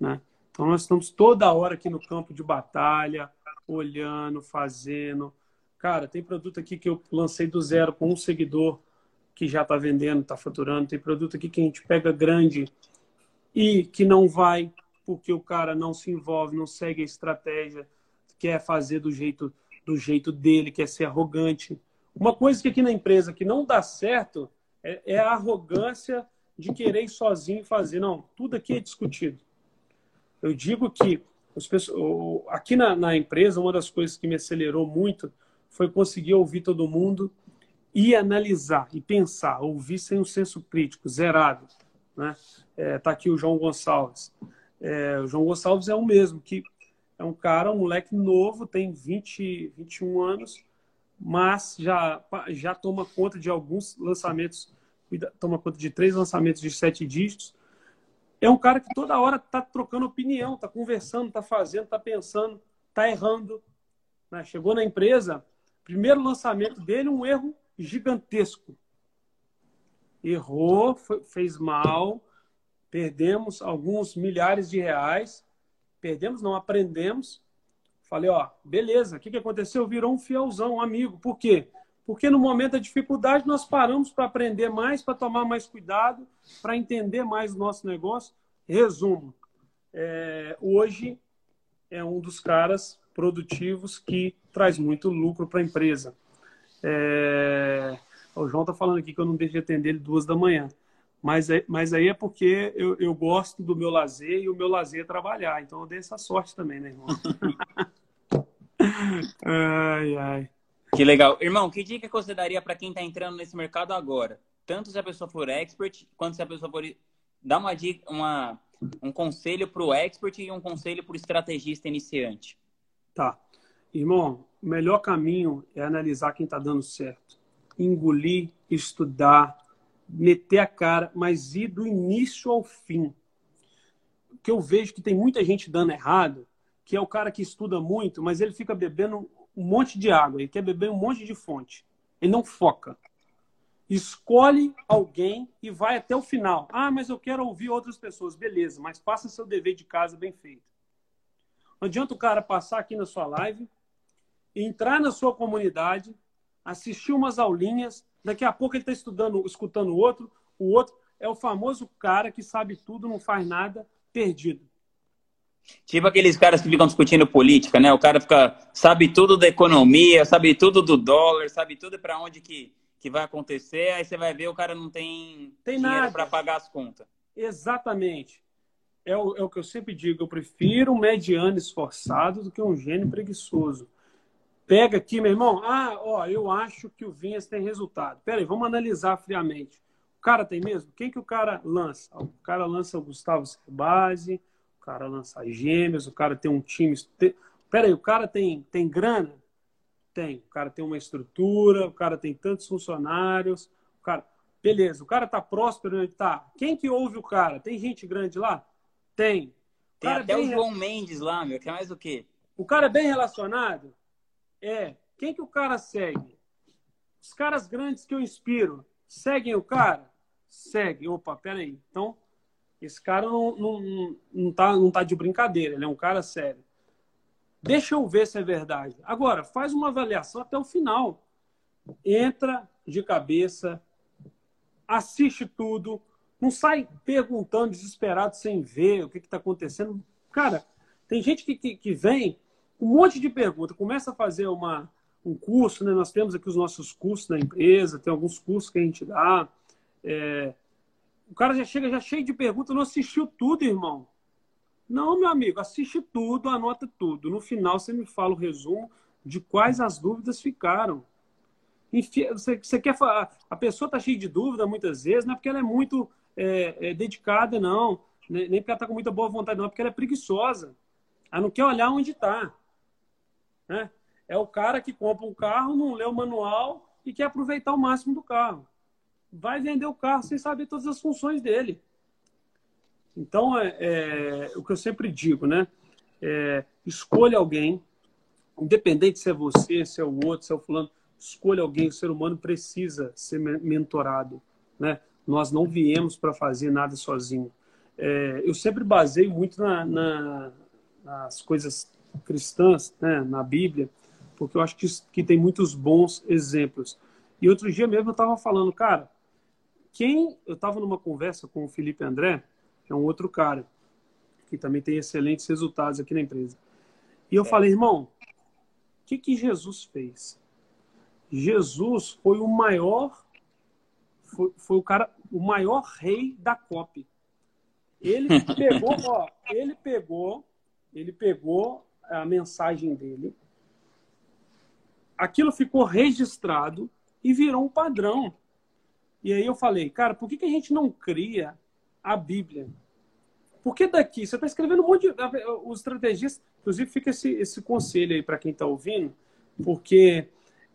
S2: Né? Então, nós estamos toda hora aqui no campo de batalha, olhando, fazendo. Cara, tem produto aqui que eu lancei do zero com um seguidor que já está vendendo, está faturando. Tem produto aqui que a gente pega grande e que não vai porque o cara não se envolve, não segue a estratégia, quer fazer do jeito do jeito dele, quer ser arrogante. Uma coisa que aqui na empresa que não dá certo é, é a arrogância de querer ir sozinho fazer. Não, tudo aqui é discutido. Eu digo que pessoas, aqui na, na empresa, uma das coisas que me acelerou muito foi conseguir ouvir todo mundo e analisar e pensar, ouvir sem um senso crítico, zerado. Né? É, tá aqui o João Gonçalves. É, o João Gonçalves é o mesmo, que é um cara, um moleque novo, tem 20, 21 anos, mas já, já toma conta de alguns lançamentos, toma conta de três lançamentos de sete dígitos. É um cara que toda hora está trocando opinião, está conversando, está fazendo, está pensando, está errando. Né? Chegou na empresa, primeiro lançamento dele, um erro gigantesco. Errou, foi, fez mal, perdemos alguns milhares de reais, perdemos, não aprendemos. Falei, ó, beleza, o que, que aconteceu? Virou um fielzão, um amigo. Por quê? Porque no momento da dificuldade nós paramos para aprender mais, para tomar mais cuidado, para entender mais o nosso negócio. Resumo, é, hoje é um dos caras produtivos que traz muito lucro para a empresa. É, o João está falando aqui que eu não deixo de atender ele duas da manhã. Mas, é, mas aí é porque eu, eu gosto do meu lazer e o meu lazer é trabalhar. Então eu dei essa sorte também, né, irmão? ai, ai.
S1: Que legal. Irmão, que dica você daria para quem está entrando nesse mercado agora? Tanto se a pessoa for expert, quanto se a pessoa for. Dá uma dica, uma, um conselho para o expert e um conselho para o estrategista iniciante.
S2: Tá. Irmão, o melhor caminho é analisar quem está dando certo. Engolir, estudar, meter a cara, mas ir do início ao fim. O que eu vejo que tem muita gente dando errado, que é o cara que estuda muito, mas ele fica bebendo um monte de água, ele quer beber um monte de fonte. Ele não foca. Escolhe alguém e vai até o final. Ah, mas eu quero ouvir outras pessoas. Beleza, mas faça seu dever de casa bem feito. Não adianta o cara passar aqui na sua live, entrar na sua comunidade, assistir umas aulinhas, Daqui a pouco ele está estudando, escutando o outro. O outro é o famoso cara que sabe tudo, não faz nada, perdido.
S1: Tipo aqueles caras que ficam discutindo política, né? O cara fica sabe tudo da economia, sabe tudo do dólar, sabe tudo para onde que, que vai acontecer. Aí você vai ver o cara não tem, tem dinheiro para pagar as contas.
S2: Exatamente. É o, é o que eu sempre digo. Eu prefiro um mediano esforçado do que um gênio preguiçoso. Pega aqui, meu irmão. Ah, ó, eu acho que o Vinhas tem resultado. Pera aí, vamos analisar friamente. O cara tem mesmo? Quem que o cara lança? O cara lança o Gustavo Cerbasi, o cara lança Gêmeos, o cara tem um time. Pera aí, o cara tem, tem grana? Tem. O cara tem uma estrutura, o cara tem tantos funcionários. O cara... Beleza, o cara tá próspero, ele tá. Quem que ouve o cara? Tem gente grande lá? Tem.
S1: tem até é o João Mendes lá, meu, que é mais o quê?
S2: O cara é bem relacionado? É. Quem que o cara segue? Os caras grandes que eu inspiro, seguem o cara? Segue. Opa, peraí. Então, esse cara não, não, não, tá, não tá de brincadeira, ele é um cara sério. Deixa eu ver se é verdade. Agora, faz uma avaliação até o final. Entra de cabeça, assiste tudo, não sai perguntando desesperado sem ver o que está acontecendo. Cara, tem gente que, que, que vem um monte de perguntas. Começa a fazer uma, um curso, né? Nós temos aqui os nossos cursos na empresa, tem alguns cursos que a gente dá. É... O cara já chega já cheio de perguntas, não assistiu tudo, irmão. Não, meu amigo, assiste tudo, anota tudo. No final você me fala o resumo de quais as dúvidas ficaram. você, você quer a pessoa está cheia de dúvida muitas vezes, não é porque ela é muito é, é, dedicada, não. Nem porque ela está com muita boa vontade, não, é porque ela é preguiçosa. Ela não quer olhar onde está. Né? É o cara que compra um carro, não lê o manual e quer aproveitar o máximo do carro. Vai vender o carro sem saber todas as funções dele. Então, é, é o que eu sempre digo, né? É, escolha alguém, independente se é você, se é o outro, se é o fulano, escolha alguém. O ser humano precisa ser mentorado, né? Nós não viemos para fazer nada sozinho. É, eu sempre baseio muito na, na, nas coisas cristãs, né? na Bíblia, porque eu acho que, que tem muitos bons exemplos. E outro dia mesmo eu estava falando, cara, quem. Eu estava numa conversa com o Felipe André, que é um outro cara, que também tem excelentes resultados aqui na empresa. E eu é. falei, irmão, o que, que Jesus fez? Jesus foi o maior, foi, foi o cara, o maior rei da COP. Ele pegou, ó, ele pegou, ele pegou a mensagem dele, aquilo ficou registrado e virou um padrão. E aí eu falei, cara, por que, que a gente não cria a Bíblia? Porque daqui, você está escrevendo um monte de. Os estrategistas, inclusive, fica esse, esse conselho aí para quem está ouvindo, porque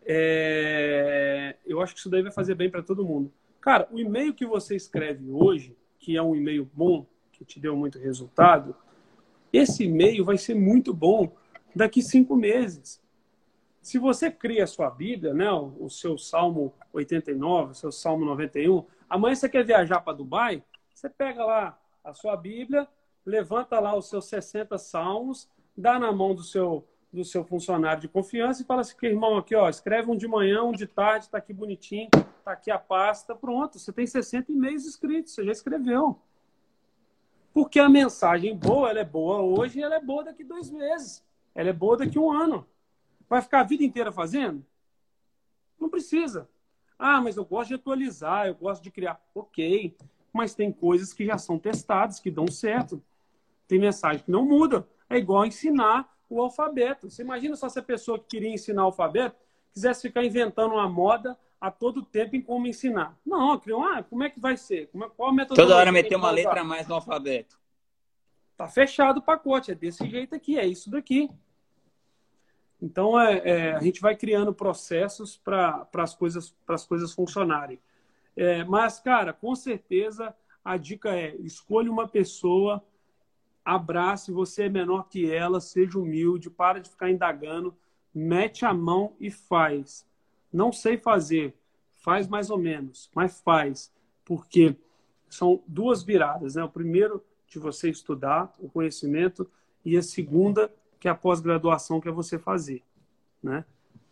S2: é, eu acho que isso daí vai fazer bem para todo mundo. Cara, o e-mail que você escreve hoje, que é um e-mail bom, que te deu muito resultado, esse e-mail vai ser muito bom daqui cinco meses. Se você cria a sua Bíblia, né, o seu Salmo 89, o seu Salmo 91, amanhã você quer viajar para Dubai, você pega lá a sua Bíblia, levanta lá os seus 60 salmos, dá na mão do seu do seu funcionário de confiança e fala assim, irmão, aqui, ó, escreve um de manhã, um de tarde, está aqui bonitinho, está aqui a pasta, pronto, você tem 60 e-mails escritos, você já escreveu. Porque a mensagem boa, ela é boa hoje e ela é boa daqui dois meses. Ela é boa daqui um ano. Vai ficar a vida inteira fazendo? Não precisa. Ah, mas eu gosto de atualizar, eu gosto de criar. Ok, mas tem coisas que já são testadas, que dão certo. Tem mensagem que não muda. É igual ensinar o alfabeto. Você imagina só se a pessoa que queria ensinar o alfabeto quisesse ficar inventando uma moda a todo tempo em como ensinar. Não, criou, ah, como é que vai ser? Como é, qual a
S1: Toda hora meter uma letra a mais no alfabeto.
S2: Tá fechado o pacote, é desse jeito aqui, é isso daqui. Então, é, é, a gente vai criando processos para as coisas, as coisas funcionarem. É, mas, cara, com certeza, a dica é: escolha uma pessoa, abrace, você é menor que ela, seja humilde, para de ficar indagando, mete a mão e faz. Não sei fazer, faz mais ou menos, mas faz, porque são duas viradas, né? O primeiro de você estudar o conhecimento e a segunda que é a pós-graduação que é você fazer, né?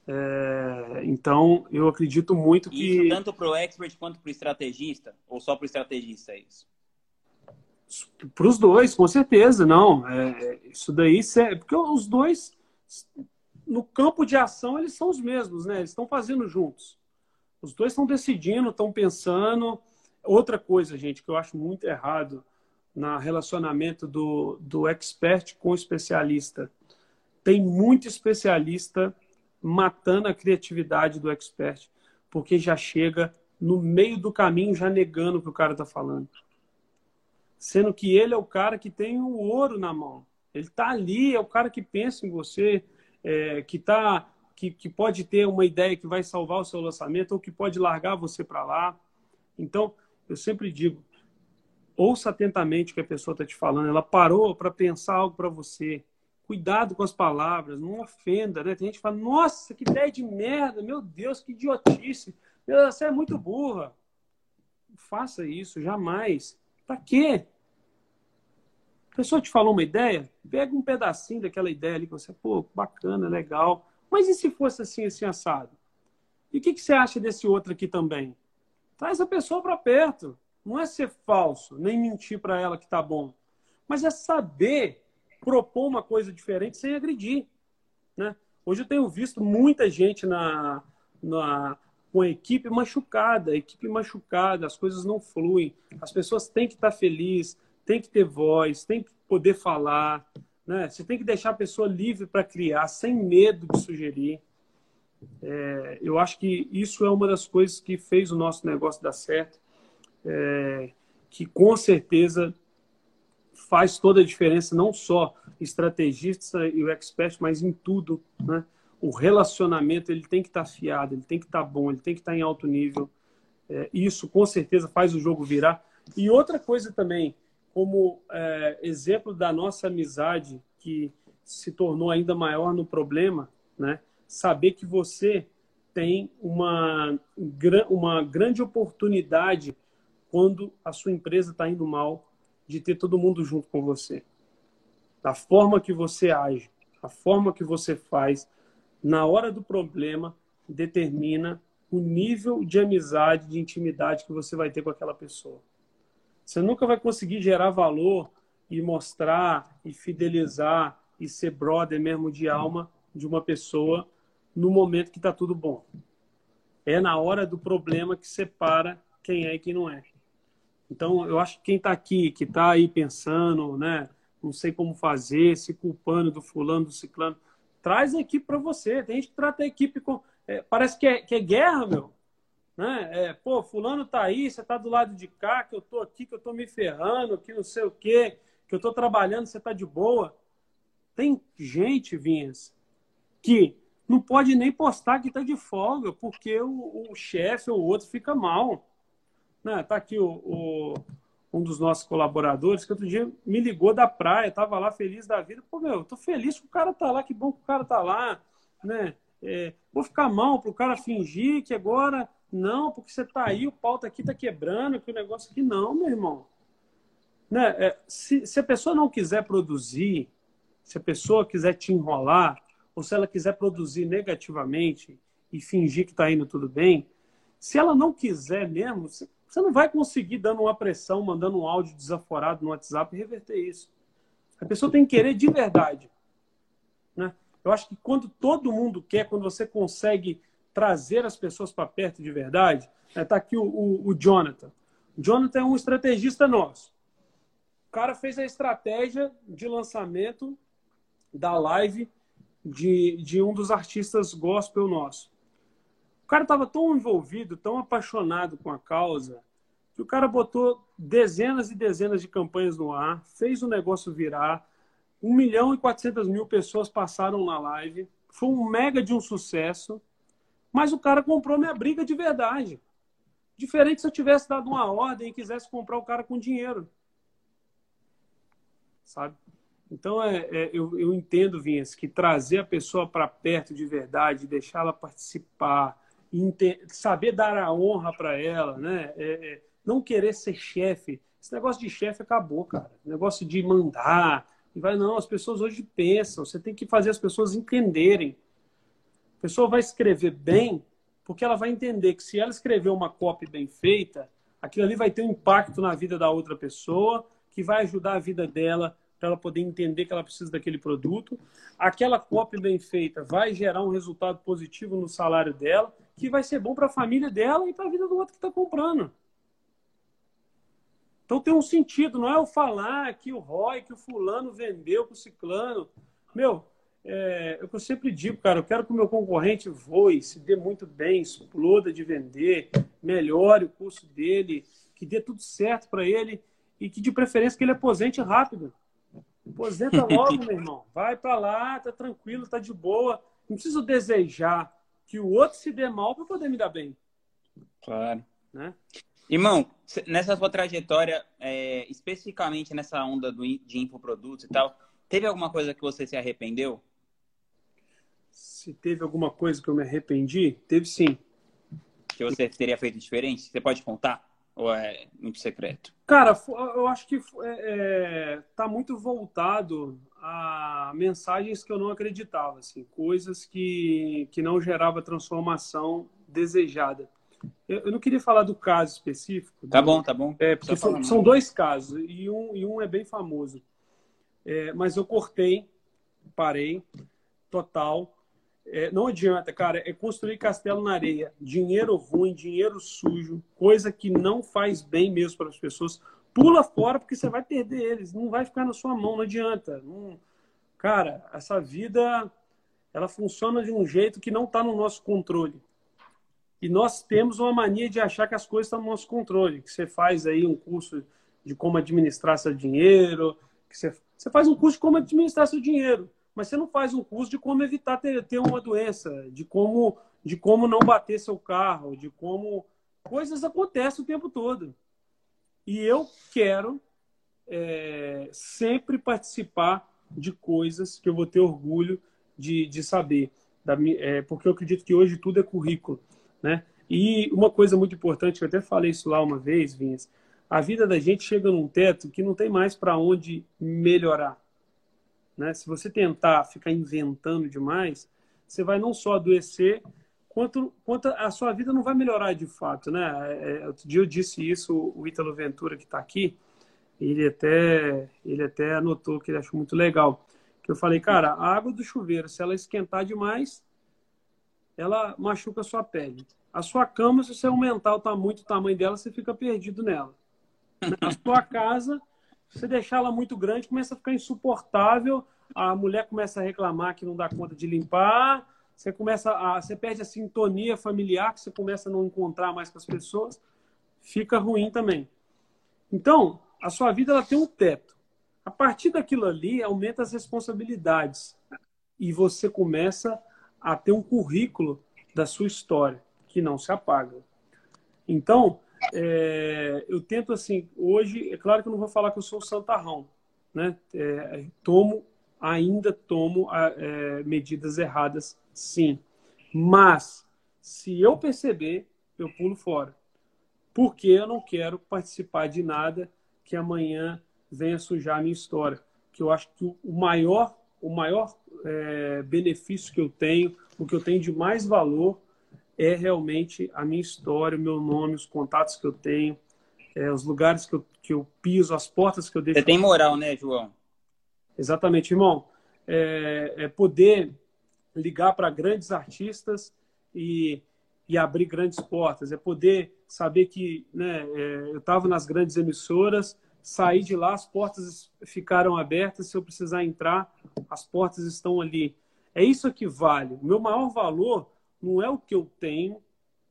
S2: É, então, eu acredito muito que...
S1: Isso tanto para o expert quanto para o estrategista? Ou só para o estrategista é isso?
S2: Para os dois, com certeza, não. É, isso daí, porque os dois, no campo de ação, eles são os mesmos, né? Eles estão fazendo juntos. Os dois estão decidindo, estão pensando. Outra coisa, gente, que eu acho muito errado no relacionamento do, do expert com o especialista. Tem muito especialista matando a criatividade do expert, porque já chega no meio do caminho já negando o que o cara está falando. Sendo que ele é o cara que tem o ouro na mão. Ele está ali, é o cara que pensa em você, é, que, tá, que, que pode ter uma ideia que vai salvar o seu lançamento ou que pode largar você para lá. Então, eu sempre digo, ouça atentamente o que a pessoa está te falando. Ela parou para pensar algo para você. Cuidado com as palavras, não ofenda, né? Tem gente que fala, nossa, que ideia de merda, meu Deus, que idiotice. Meu, você é muito burra. faça isso, jamais. Para quê? A pessoa te falou uma ideia, pega um pedacinho daquela ideia ali que você, pô, bacana, legal. Mas e se fosse assim, assim, assado? E o que, que você acha desse outro aqui também? Traz a pessoa para perto. Não é ser falso, nem mentir para ela que tá bom. Mas é saber propor uma coisa diferente sem agredir. Né? Hoje eu tenho visto muita gente na, na, com a equipe machucada, a equipe machucada, as coisas não fluem. As pessoas têm que estar felizes, têm que ter voz, têm que poder falar. Né? Você tem que deixar a pessoa livre para criar, sem medo de sugerir. É, eu acho que isso é uma das coisas que fez o nosso negócio dar certo, é, que com certeza faz toda a diferença, não só estrategista e o expert, mas em tudo, né? O relacionamento ele tem que estar tá fiado, ele tem que estar tá bom, ele tem que estar tá em alto nível. É, isso com certeza faz o jogo virar. E outra coisa também, como é, exemplo da nossa amizade que se tornou ainda maior no problema, né? Saber que você tem uma, uma grande oportunidade quando a sua empresa está indo mal de ter todo mundo junto com você. A forma que você age, a forma que você faz, na hora do problema, determina o nível de amizade, de intimidade que você vai ter com aquela pessoa. Você nunca vai conseguir gerar valor e mostrar e fidelizar e ser brother mesmo de alma de uma pessoa no momento que está tudo bom. É na hora do problema que separa quem é e quem não é. Então, eu acho que quem está aqui, que está aí pensando, né, não sei como fazer, se culpando do fulano, do ciclano, traz a equipe para você. Tem gente que trata a equipe com. É, parece que é, que é guerra, meu. Né? É, pô, fulano tá aí, você tá do lado de cá, que eu tô aqui, que eu tô me ferrando, que não sei o quê, que eu tô trabalhando, você tá de boa. Tem gente, Vinhas, que não pode nem postar que tá de folga, porque o, o chefe ou o outro fica mal. Né? Tá aqui o, o, um dos nossos colaboradores, que outro dia me ligou da praia, tava lá feliz da vida. Pô, meu, eu tô feliz que o cara tá lá, que bom que o cara tá lá, né? É, vou ficar mal pro cara fingir que agora não, porque você tá aí, o pau tá aqui, tá quebrando, que o negócio aqui não, meu irmão. Né? É, se, se a pessoa não quiser produzir, se a pessoa quiser te enrolar, ou se ela quiser produzir negativamente e fingir que está indo tudo bem, se ela não quiser mesmo, você não vai conseguir dando uma pressão, mandando um áudio desaforado no WhatsApp reverter isso. A pessoa tem que querer de verdade. Né? Eu acho que quando todo mundo quer, quando você consegue trazer as pessoas para perto de verdade, está né? aqui o, o, o Jonathan. O Jonathan é um estrategista nosso. O cara fez a estratégia de lançamento da live de, de um dos artistas gospel nosso. O cara estava tão envolvido, tão apaixonado com a causa, que o cara botou dezenas e dezenas de campanhas no ar, fez o negócio virar. 1 milhão e 400 mil pessoas passaram na live. Foi um mega de um sucesso. Mas o cara comprou minha briga de verdade. Diferente se eu tivesse dado uma ordem e quisesse comprar o cara com dinheiro. Sabe? Então, é, é eu, eu entendo, Vinhas, que trazer a pessoa para perto de verdade, deixá-la participar, saber dar a honra para ela, né? É, é, não querer ser chefe. Esse negócio de chefe acabou, cara. negócio de mandar. E vai, não, as pessoas hoje pensam. Você tem que fazer as pessoas entenderem. A pessoa vai escrever bem porque ela vai entender que se ela escrever uma copy bem feita, aquilo ali vai ter um impacto na vida da outra pessoa, que vai ajudar a vida dela para ela poder entender que ela precisa daquele produto. Aquela copy bem feita vai gerar um resultado positivo no salário dela, que vai ser bom para a família dela e para a vida do outro que está comprando. Então tem um sentido, não é eu falar que o ROI, que o fulano vendeu para o ciclano. Meu, é, é, o que eu sempre digo, cara, eu quero que o meu concorrente voe, se dê muito bem, exploda de vender, melhore o curso dele, que dê tudo certo para ele e que de preferência que ele aposente rápido. Aposenta logo, meu irmão. Vai para lá, tá tranquilo, tá de boa. Não preciso desejar que o outro se dê mal para poder me dar bem.
S1: Claro. Né? Irmão, nessa sua trajetória, é, especificamente nessa onda do, de infoprodutos e tal, teve alguma coisa que você se arrependeu?
S2: Se teve alguma coisa que eu me arrependi, teve sim.
S1: Que você teria feito diferente? Você pode contar? Ou é muito secreto?
S2: Cara, eu acho que é, é, tá muito voltado a mensagens que eu não acreditava, assim, coisas que, que não gerava transformação desejada. Eu, não queria falar do caso específico.
S1: Tá bom, tá bom.
S2: É, porque são, são, dois casos e um, e um é bem famoso. É, mas eu cortei, parei, total. É, não adianta, cara, é construir castelo na areia. Dinheiro ruim, dinheiro sujo, coisa que não faz bem mesmo para as pessoas. Pula fora porque você vai perder eles, não vai ficar na sua mão, não adianta. Não... Cara, essa vida ela funciona de um jeito que não está no nosso controle. E nós temos uma mania de achar que as coisas estão no nosso controle. Que você faz aí um curso de como administrar seu dinheiro, que você, você faz um curso de como administrar seu dinheiro, mas você não faz um curso de como evitar ter, ter uma doença, de como, de como não bater seu carro, de como coisas acontecem o tempo todo. E eu quero é, sempre participar de coisas que eu vou ter orgulho de, de saber. Da, é, porque eu acredito que hoje tudo é currículo. Né? E uma coisa muito importante, eu até falei isso lá uma vez, Vinhas, a vida da gente chega num teto que não tem mais para onde melhorar. Né? Se você tentar ficar inventando demais, você vai não só adoecer, quanto, quanto a sua vida não vai melhorar de fato. Né? É, é outro dia eu disse isso, o Ítalo Ventura, que está aqui, ele até, ele até anotou que ele achou muito legal. Que eu falei, cara, a água do chuveiro, se ela esquentar demais, ela machuca a sua pele. A sua cama, se você aumentar o tamanho, o tamanho dela, você fica perdido nela. A sua casa, você deixar ela muito grande, começa a ficar insuportável. A mulher começa a reclamar que não dá conta de limpar. Você começa a, você perde a sintonia familiar, que você começa a não encontrar mais com as pessoas. Fica ruim também. Então, a sua vida ela tem um teto. A partir daquilo ali, aumenta as responsabilidades. E você começa a ter um currículo da sua história, que não se apaga. Então, é, eu tento assim, hoje, é claro que eu não vou falar que eu sou santarrão, né? É, tomo, ainda tomo é, medidas erradas, sim. Mas, se eu perceber, eu pulo fora. Porque eu não quero participar de nada que amanhã venha sujar a minha história. Que eu acho que o maior, o maior é, benefício que eu tenho, o que eu tenho de mais valor é realmente a minha história, o meu nome, os contatos que eu tenho, é, os lugares que eu, que eu piso, as portas que eu deixo.
S1: Você tem moral, né, João?
S2: Exatamente, irmão. É, é poder ligar para grandes artistas e, e abrir grandes portas. É poder saber que né, é, eu estava nas grandes emissoras saí de lá, as portas ficaram abertas. Se eu precisar entrar, as portas estão ali. É isso que vale. O meu maior valor não é o que eu tenho,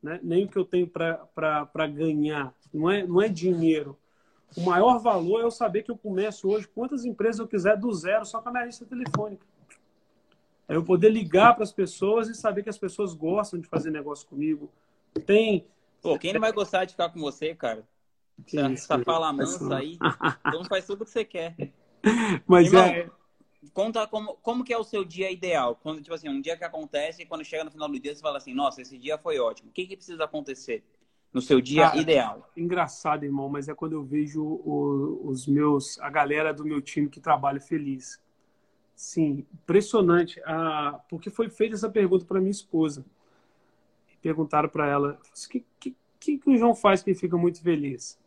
S2: né? nem o que eu tenho para ganhar. Não é, não é dinheiro. O maior valor é eu saber que eu começo hoje quantas empresas eu quiser do zero, só com a minha lista telefônica. É eu poder ligar para as pessoas e saber que as pessoas gostam de fazer negócio comigo. Tem.
S1: Pô, quem não vai gostar de ficar com você, cara? Essa fala mansa aí, então faz tudo o que você quer.
S2: Mas Irmão, é...
S1: Conta como, como que é o seu dia ideal. Quando, tipo assim, um dia que acontece e quando chega no final do dia você fala assim, nossa, esse dia foi ótimo. O que, que precisa acontecer no seu dia Cara, ideal?
S2: Engraçado, irmão, mas é quando eu vejo o, os meus, a galera do meu time que trabalha feliz. Sim, impressionante. Ah, porque foi feita essa pergunta para minha esposa. Perguntaram para ela, o que, que, que, que o João faz que ele fica muito feliz?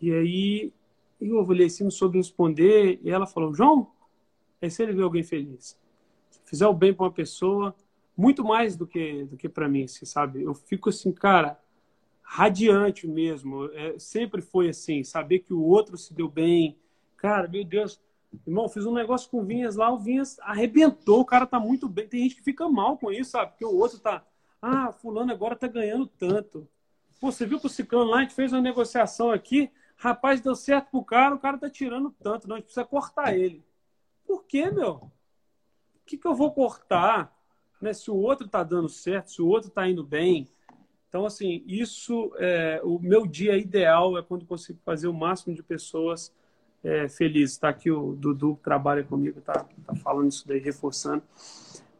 S2: E aí eu olhei assim, não soube responder, e ela falou, João, é se ele vê alguém feliz. Se fizer o bem para uma pessoa, muito mais do que, do que para mim, assim, sabe? Eu fico assim, cara, radiante mesmo. É, sempre foi assim, saber que o outro se deu bem. Cara, meu Deus, irmão, fiz um negócio com o Vinhas lá, o Vinhas arrebentou, o cara tá muito bem. Tem gente que fica mal com isso, sabe? Porque o outro tá, ah, fulano agora tá ganhando tanto. Pô, você viu que o Ciclano lá, a gente fez uma negociação aqui, rapaz, deu certo pro cara, o cara tá tirando tanto, não, a gente precisa cortar ele. Por quê, meu? O que, que eu vou cortar? Né? Se o outro tá dando certo, se o outro tá indo bem. Então, assim, isso, é, o meu dia ideal é quando consigo fazer o máximo de pessoas é, felizes. Está aqui o Dudu, que trabalha comigo, tá, tá falando isso daí, reforçando.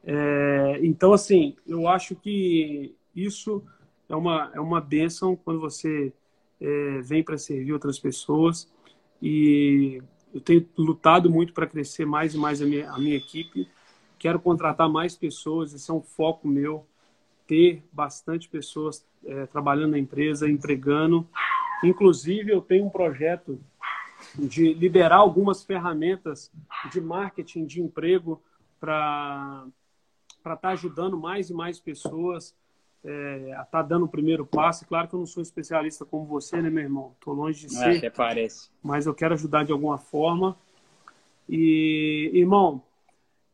S2: É, então, assim, eu acho que isso é uma, é uma bênção quando você é, vem para servir outras pessoas. E eu tenho lutado muito para crescer mais e mais a minha, a minha equipe. Quero contratar mais pessoas, esse é um foco meu. Ter bastante pessoas é, trabalhando na empresa, empregando. Inclusive, eu tenho um projeto de liberar algumas ferramentas de marketing de emprego para estar tá ajudando mais e mais pessoas é, a tá dando o primeiro passo. Claro que eu não sou especialista como você, né, meu irmão? Estou longe de ser.
S1: Até parece.
S2: Mas eu quero ajudar de alguma forma. E, irmão,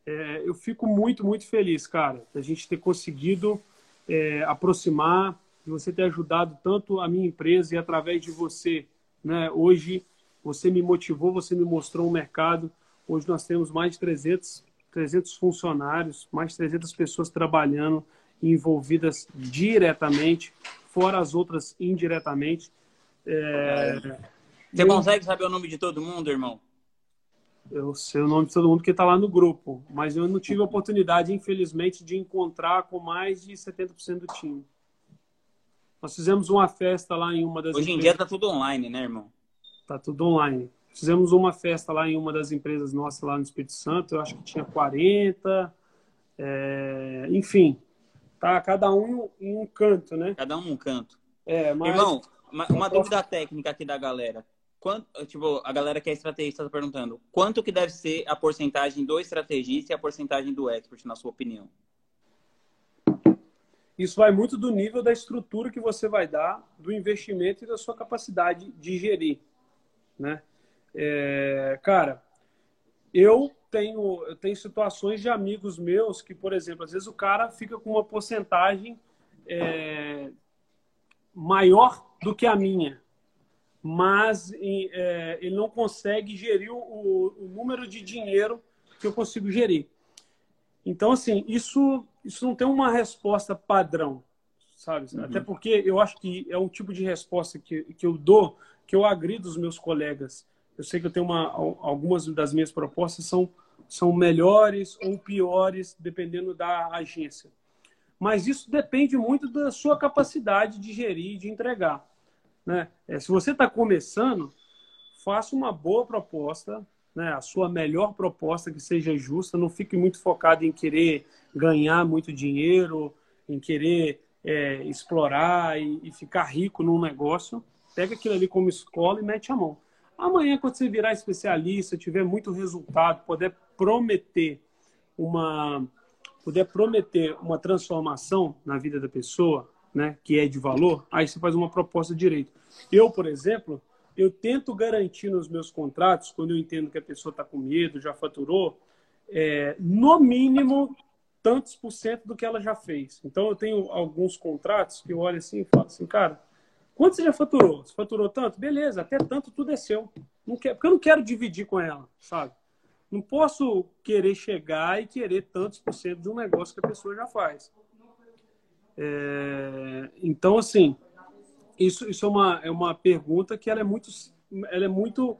S2: é, eu fico muito, muito feliz, cara, da gente ter conseguido é, aproximar, de você ter ajudado tanto a minha empresa e através de você, né? Hoje você me motivou, você me mostrou um mercado. Hoje nós temos mais de 300, 300 funcionários, mais de 300 pessoas trabalhando envolvidas diretamente, fora as outras indiretamente. É...
S1: Você eu... consegue saber o nome de todo mundo, irmão?
S2: Eu sei o nome de todo mundo que está lá no grupo, mas eu não tive a oportunidade, infelizmente, de encontrar com mais de 70% do time. Nós fizemos uma festa lá em uma das
S1: Hoje em empresas... dia tá tudo online, né, irmão?
S2: Tá tudo online. Fizemos uma festa lá em uma das empresas nossas lá no Espírito Santo, eu acho que tinha 40, é... enfim, tá cada um em um canto, né?
S1: Cada um num canto.
S2: É, mas...
S1: Irmão, uma, uma dúvida técnica aqui da galera. Quanto, tipo, a galera que é estrategista está perguntando, quanto que deve ser a porcentagem do estrategista e a porcentagem do expert, na sua opinião?
S2: Isso vai muito do nível da estrutura que você vai dar, do investimento e da sua capacidade de gerir, né? É, cara, eu tenho, eu tenho situações de amigos meus que, por exemplo, às vezes o cara fica com uma porcentagem é, maior do que a minha, mas é, ele não consegue gerir o, o, número de dinheiro que eu consigo gerir. Então, assim, isso, isso não tem uma resposta padrão, sabe? Uhum. Até porque eu acho que é um tipo de resposta que, que eu dou, que eu agrido os meus colegas. Eu sei que eu tenho uma, algumas das minhas propostas são, são melhores ou piores, dependendo da agência. Mas isso depende muito da sua capacidade de gerir e de entregar. Né? É, se você está começando, faça uma boa proposta, né? a sua melhor proposta que seja justa. Não fique muito focado em querer ganhar muito dinheiro, em querer é, explorar e, e, ficar rico num negócio. Pega aquilo ali como escola e mete a mão. Amanhã, quando você virar especialista, tiver muito resultado, puder prometer uma puder prometer uma transformação na vida da pessoa, né, que é de valor, aí você faz uma proposta direito. Eu, por exemplo, eu tento garantir nos meus contratos, quando eu entendo que a pessoa está com medo, já faturou, é, no mínimo tantos por cento do que ela já fez. Então, eu tenho alguns contratos que eu olho assim e falo assim, cara, quanto você já faturou? Você faturou tanto? Beleza, até tanto tudo é seu. Não quer, porque eu não quero dividir com ela, sabe? Não posso querer chegar e querer tantos por cento de um negócio que a pessoa já faz. É, então, assim, isso, isso é, uma, é uma pergunta que ela é muito. Ela é muito.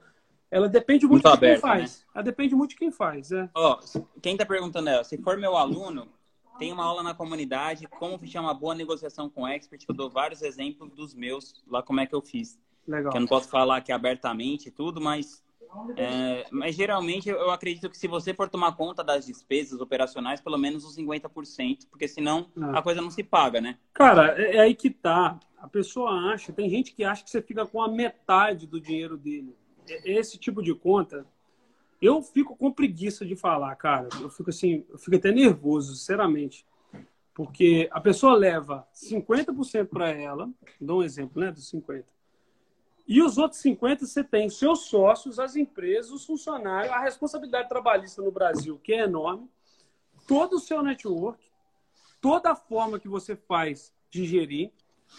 S2: Ela depende muito, muito de aberta, quem faz. Né? Ela depende muito de quem faz. É.
S1: Ó, quem está perguntando é: se for meu aluno, tem uma aula na comunidade, como fechar uma boa negociação com expert, eu dou vários exemplos dos meus, lá como é que eu fiz.
S2: Legal.
S1: Que eu não posso falar aqui abertamente tudo, mas é, mas geralmente eu acredito que se você for tomar conta das despesas operacionais, pelo menos os 50%, porque senão é. a coisa não se paga, né?
S2: Cara, é, é, aí que tá. A pessoa acha, tem gente que acha que você fica com a metade do dinheiro dele. É, esse tipo de conta, eu fico com preguiça de falar, cara. Eu fico assim, eu fico até nervoso, sinceramente. Porque a pessoa leva 50% para ela, dou um exemplo, né, dos 50. E os outros 50 você tem seus sócios, as empresas, os funcionários, a responsabilidade trabalhista no Brasil, que é enorme, todo o seu network, toda a forma que você faz de gerir,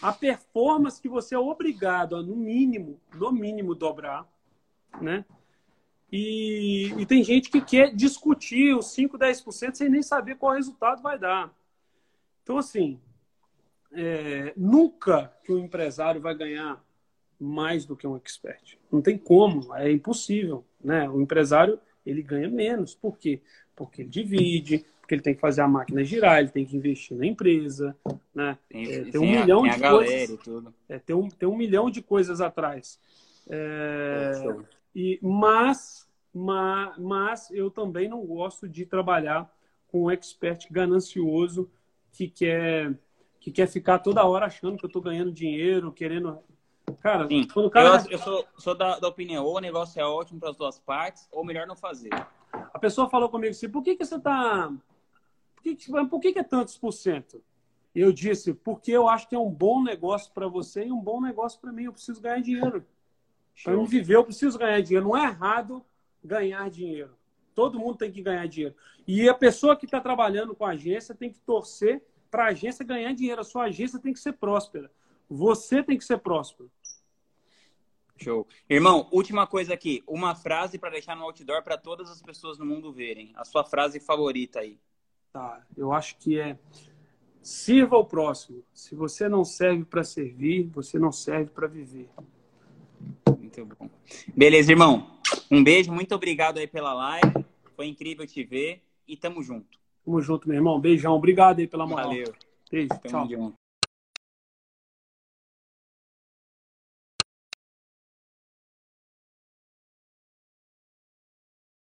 S2: a performance que você é obrigado a, no mínimo, no mínimo, dobrar, né? E, e tem gente que quer discutir os 5, 10% sem nem saber qual resultado vai dar. Então, assim, é, nunca que o empresário vai ganhar mais do que um expert. Não tem como, é impossível. Né? O empresário ele ganha menos. Por quê? Porque ele divide, porque ele tem que fazer a máquina girar, ele tem que investir na empresa, né? Tem, é, tem um milhão tem de coisas. É, tem, um, tem um milhão de coisas atrás. É, e, mas, mas, mas eu também não gosto de trabalhar com um expert ganancioso que quer que quer ficar toda hora achando que eu estou ganhando dinheiro, querendo
S1: Cara, Sim. quando o cara. Eu, eu sou, sou da, da, opinião, ou o negócio é ótimo para as duas partes, ou melhor não fazer.
S2: A pessoa falou comigo assim: por que, que você está. Por, que, que, por que, que é tantos por cento? Eu disse: porque eu acho que é um bom negócio para você e um bom negócio para mim. Eu preciso ganhar dinheiro. Para me viver, eu preciso ganhar dinheiro. Não é errado ganhar dinheiro. Todo mundo tem que ganhar dinheiro. E a pessoa que está trabalhando com a agência tem que torcer para a agência ganhar dinheiro. A sua agência tem que ser próspera. Você tem que ser próspero.
S1: Show. Irmão, última coisa aqui. Uma frase para deixar no outdoor para todas as pessoas no mundo verem. A sua frase favorita aí.
S2: Tá. Eu acho que é sirva ao próximo. Se você não serve para servir, você não serve para viver.
S1: Muito bom. Beleza, irmão. Um beijo, muito obrigado aí pela live. Foi incrível te ver e tamo junto.
S2: Tamo junto, meu irmão. Beijão. Obrigado aí pela moral.
S1: Valeu.
S2: Beijo.
S1: Tamo
S2: tchau.
S1: junto.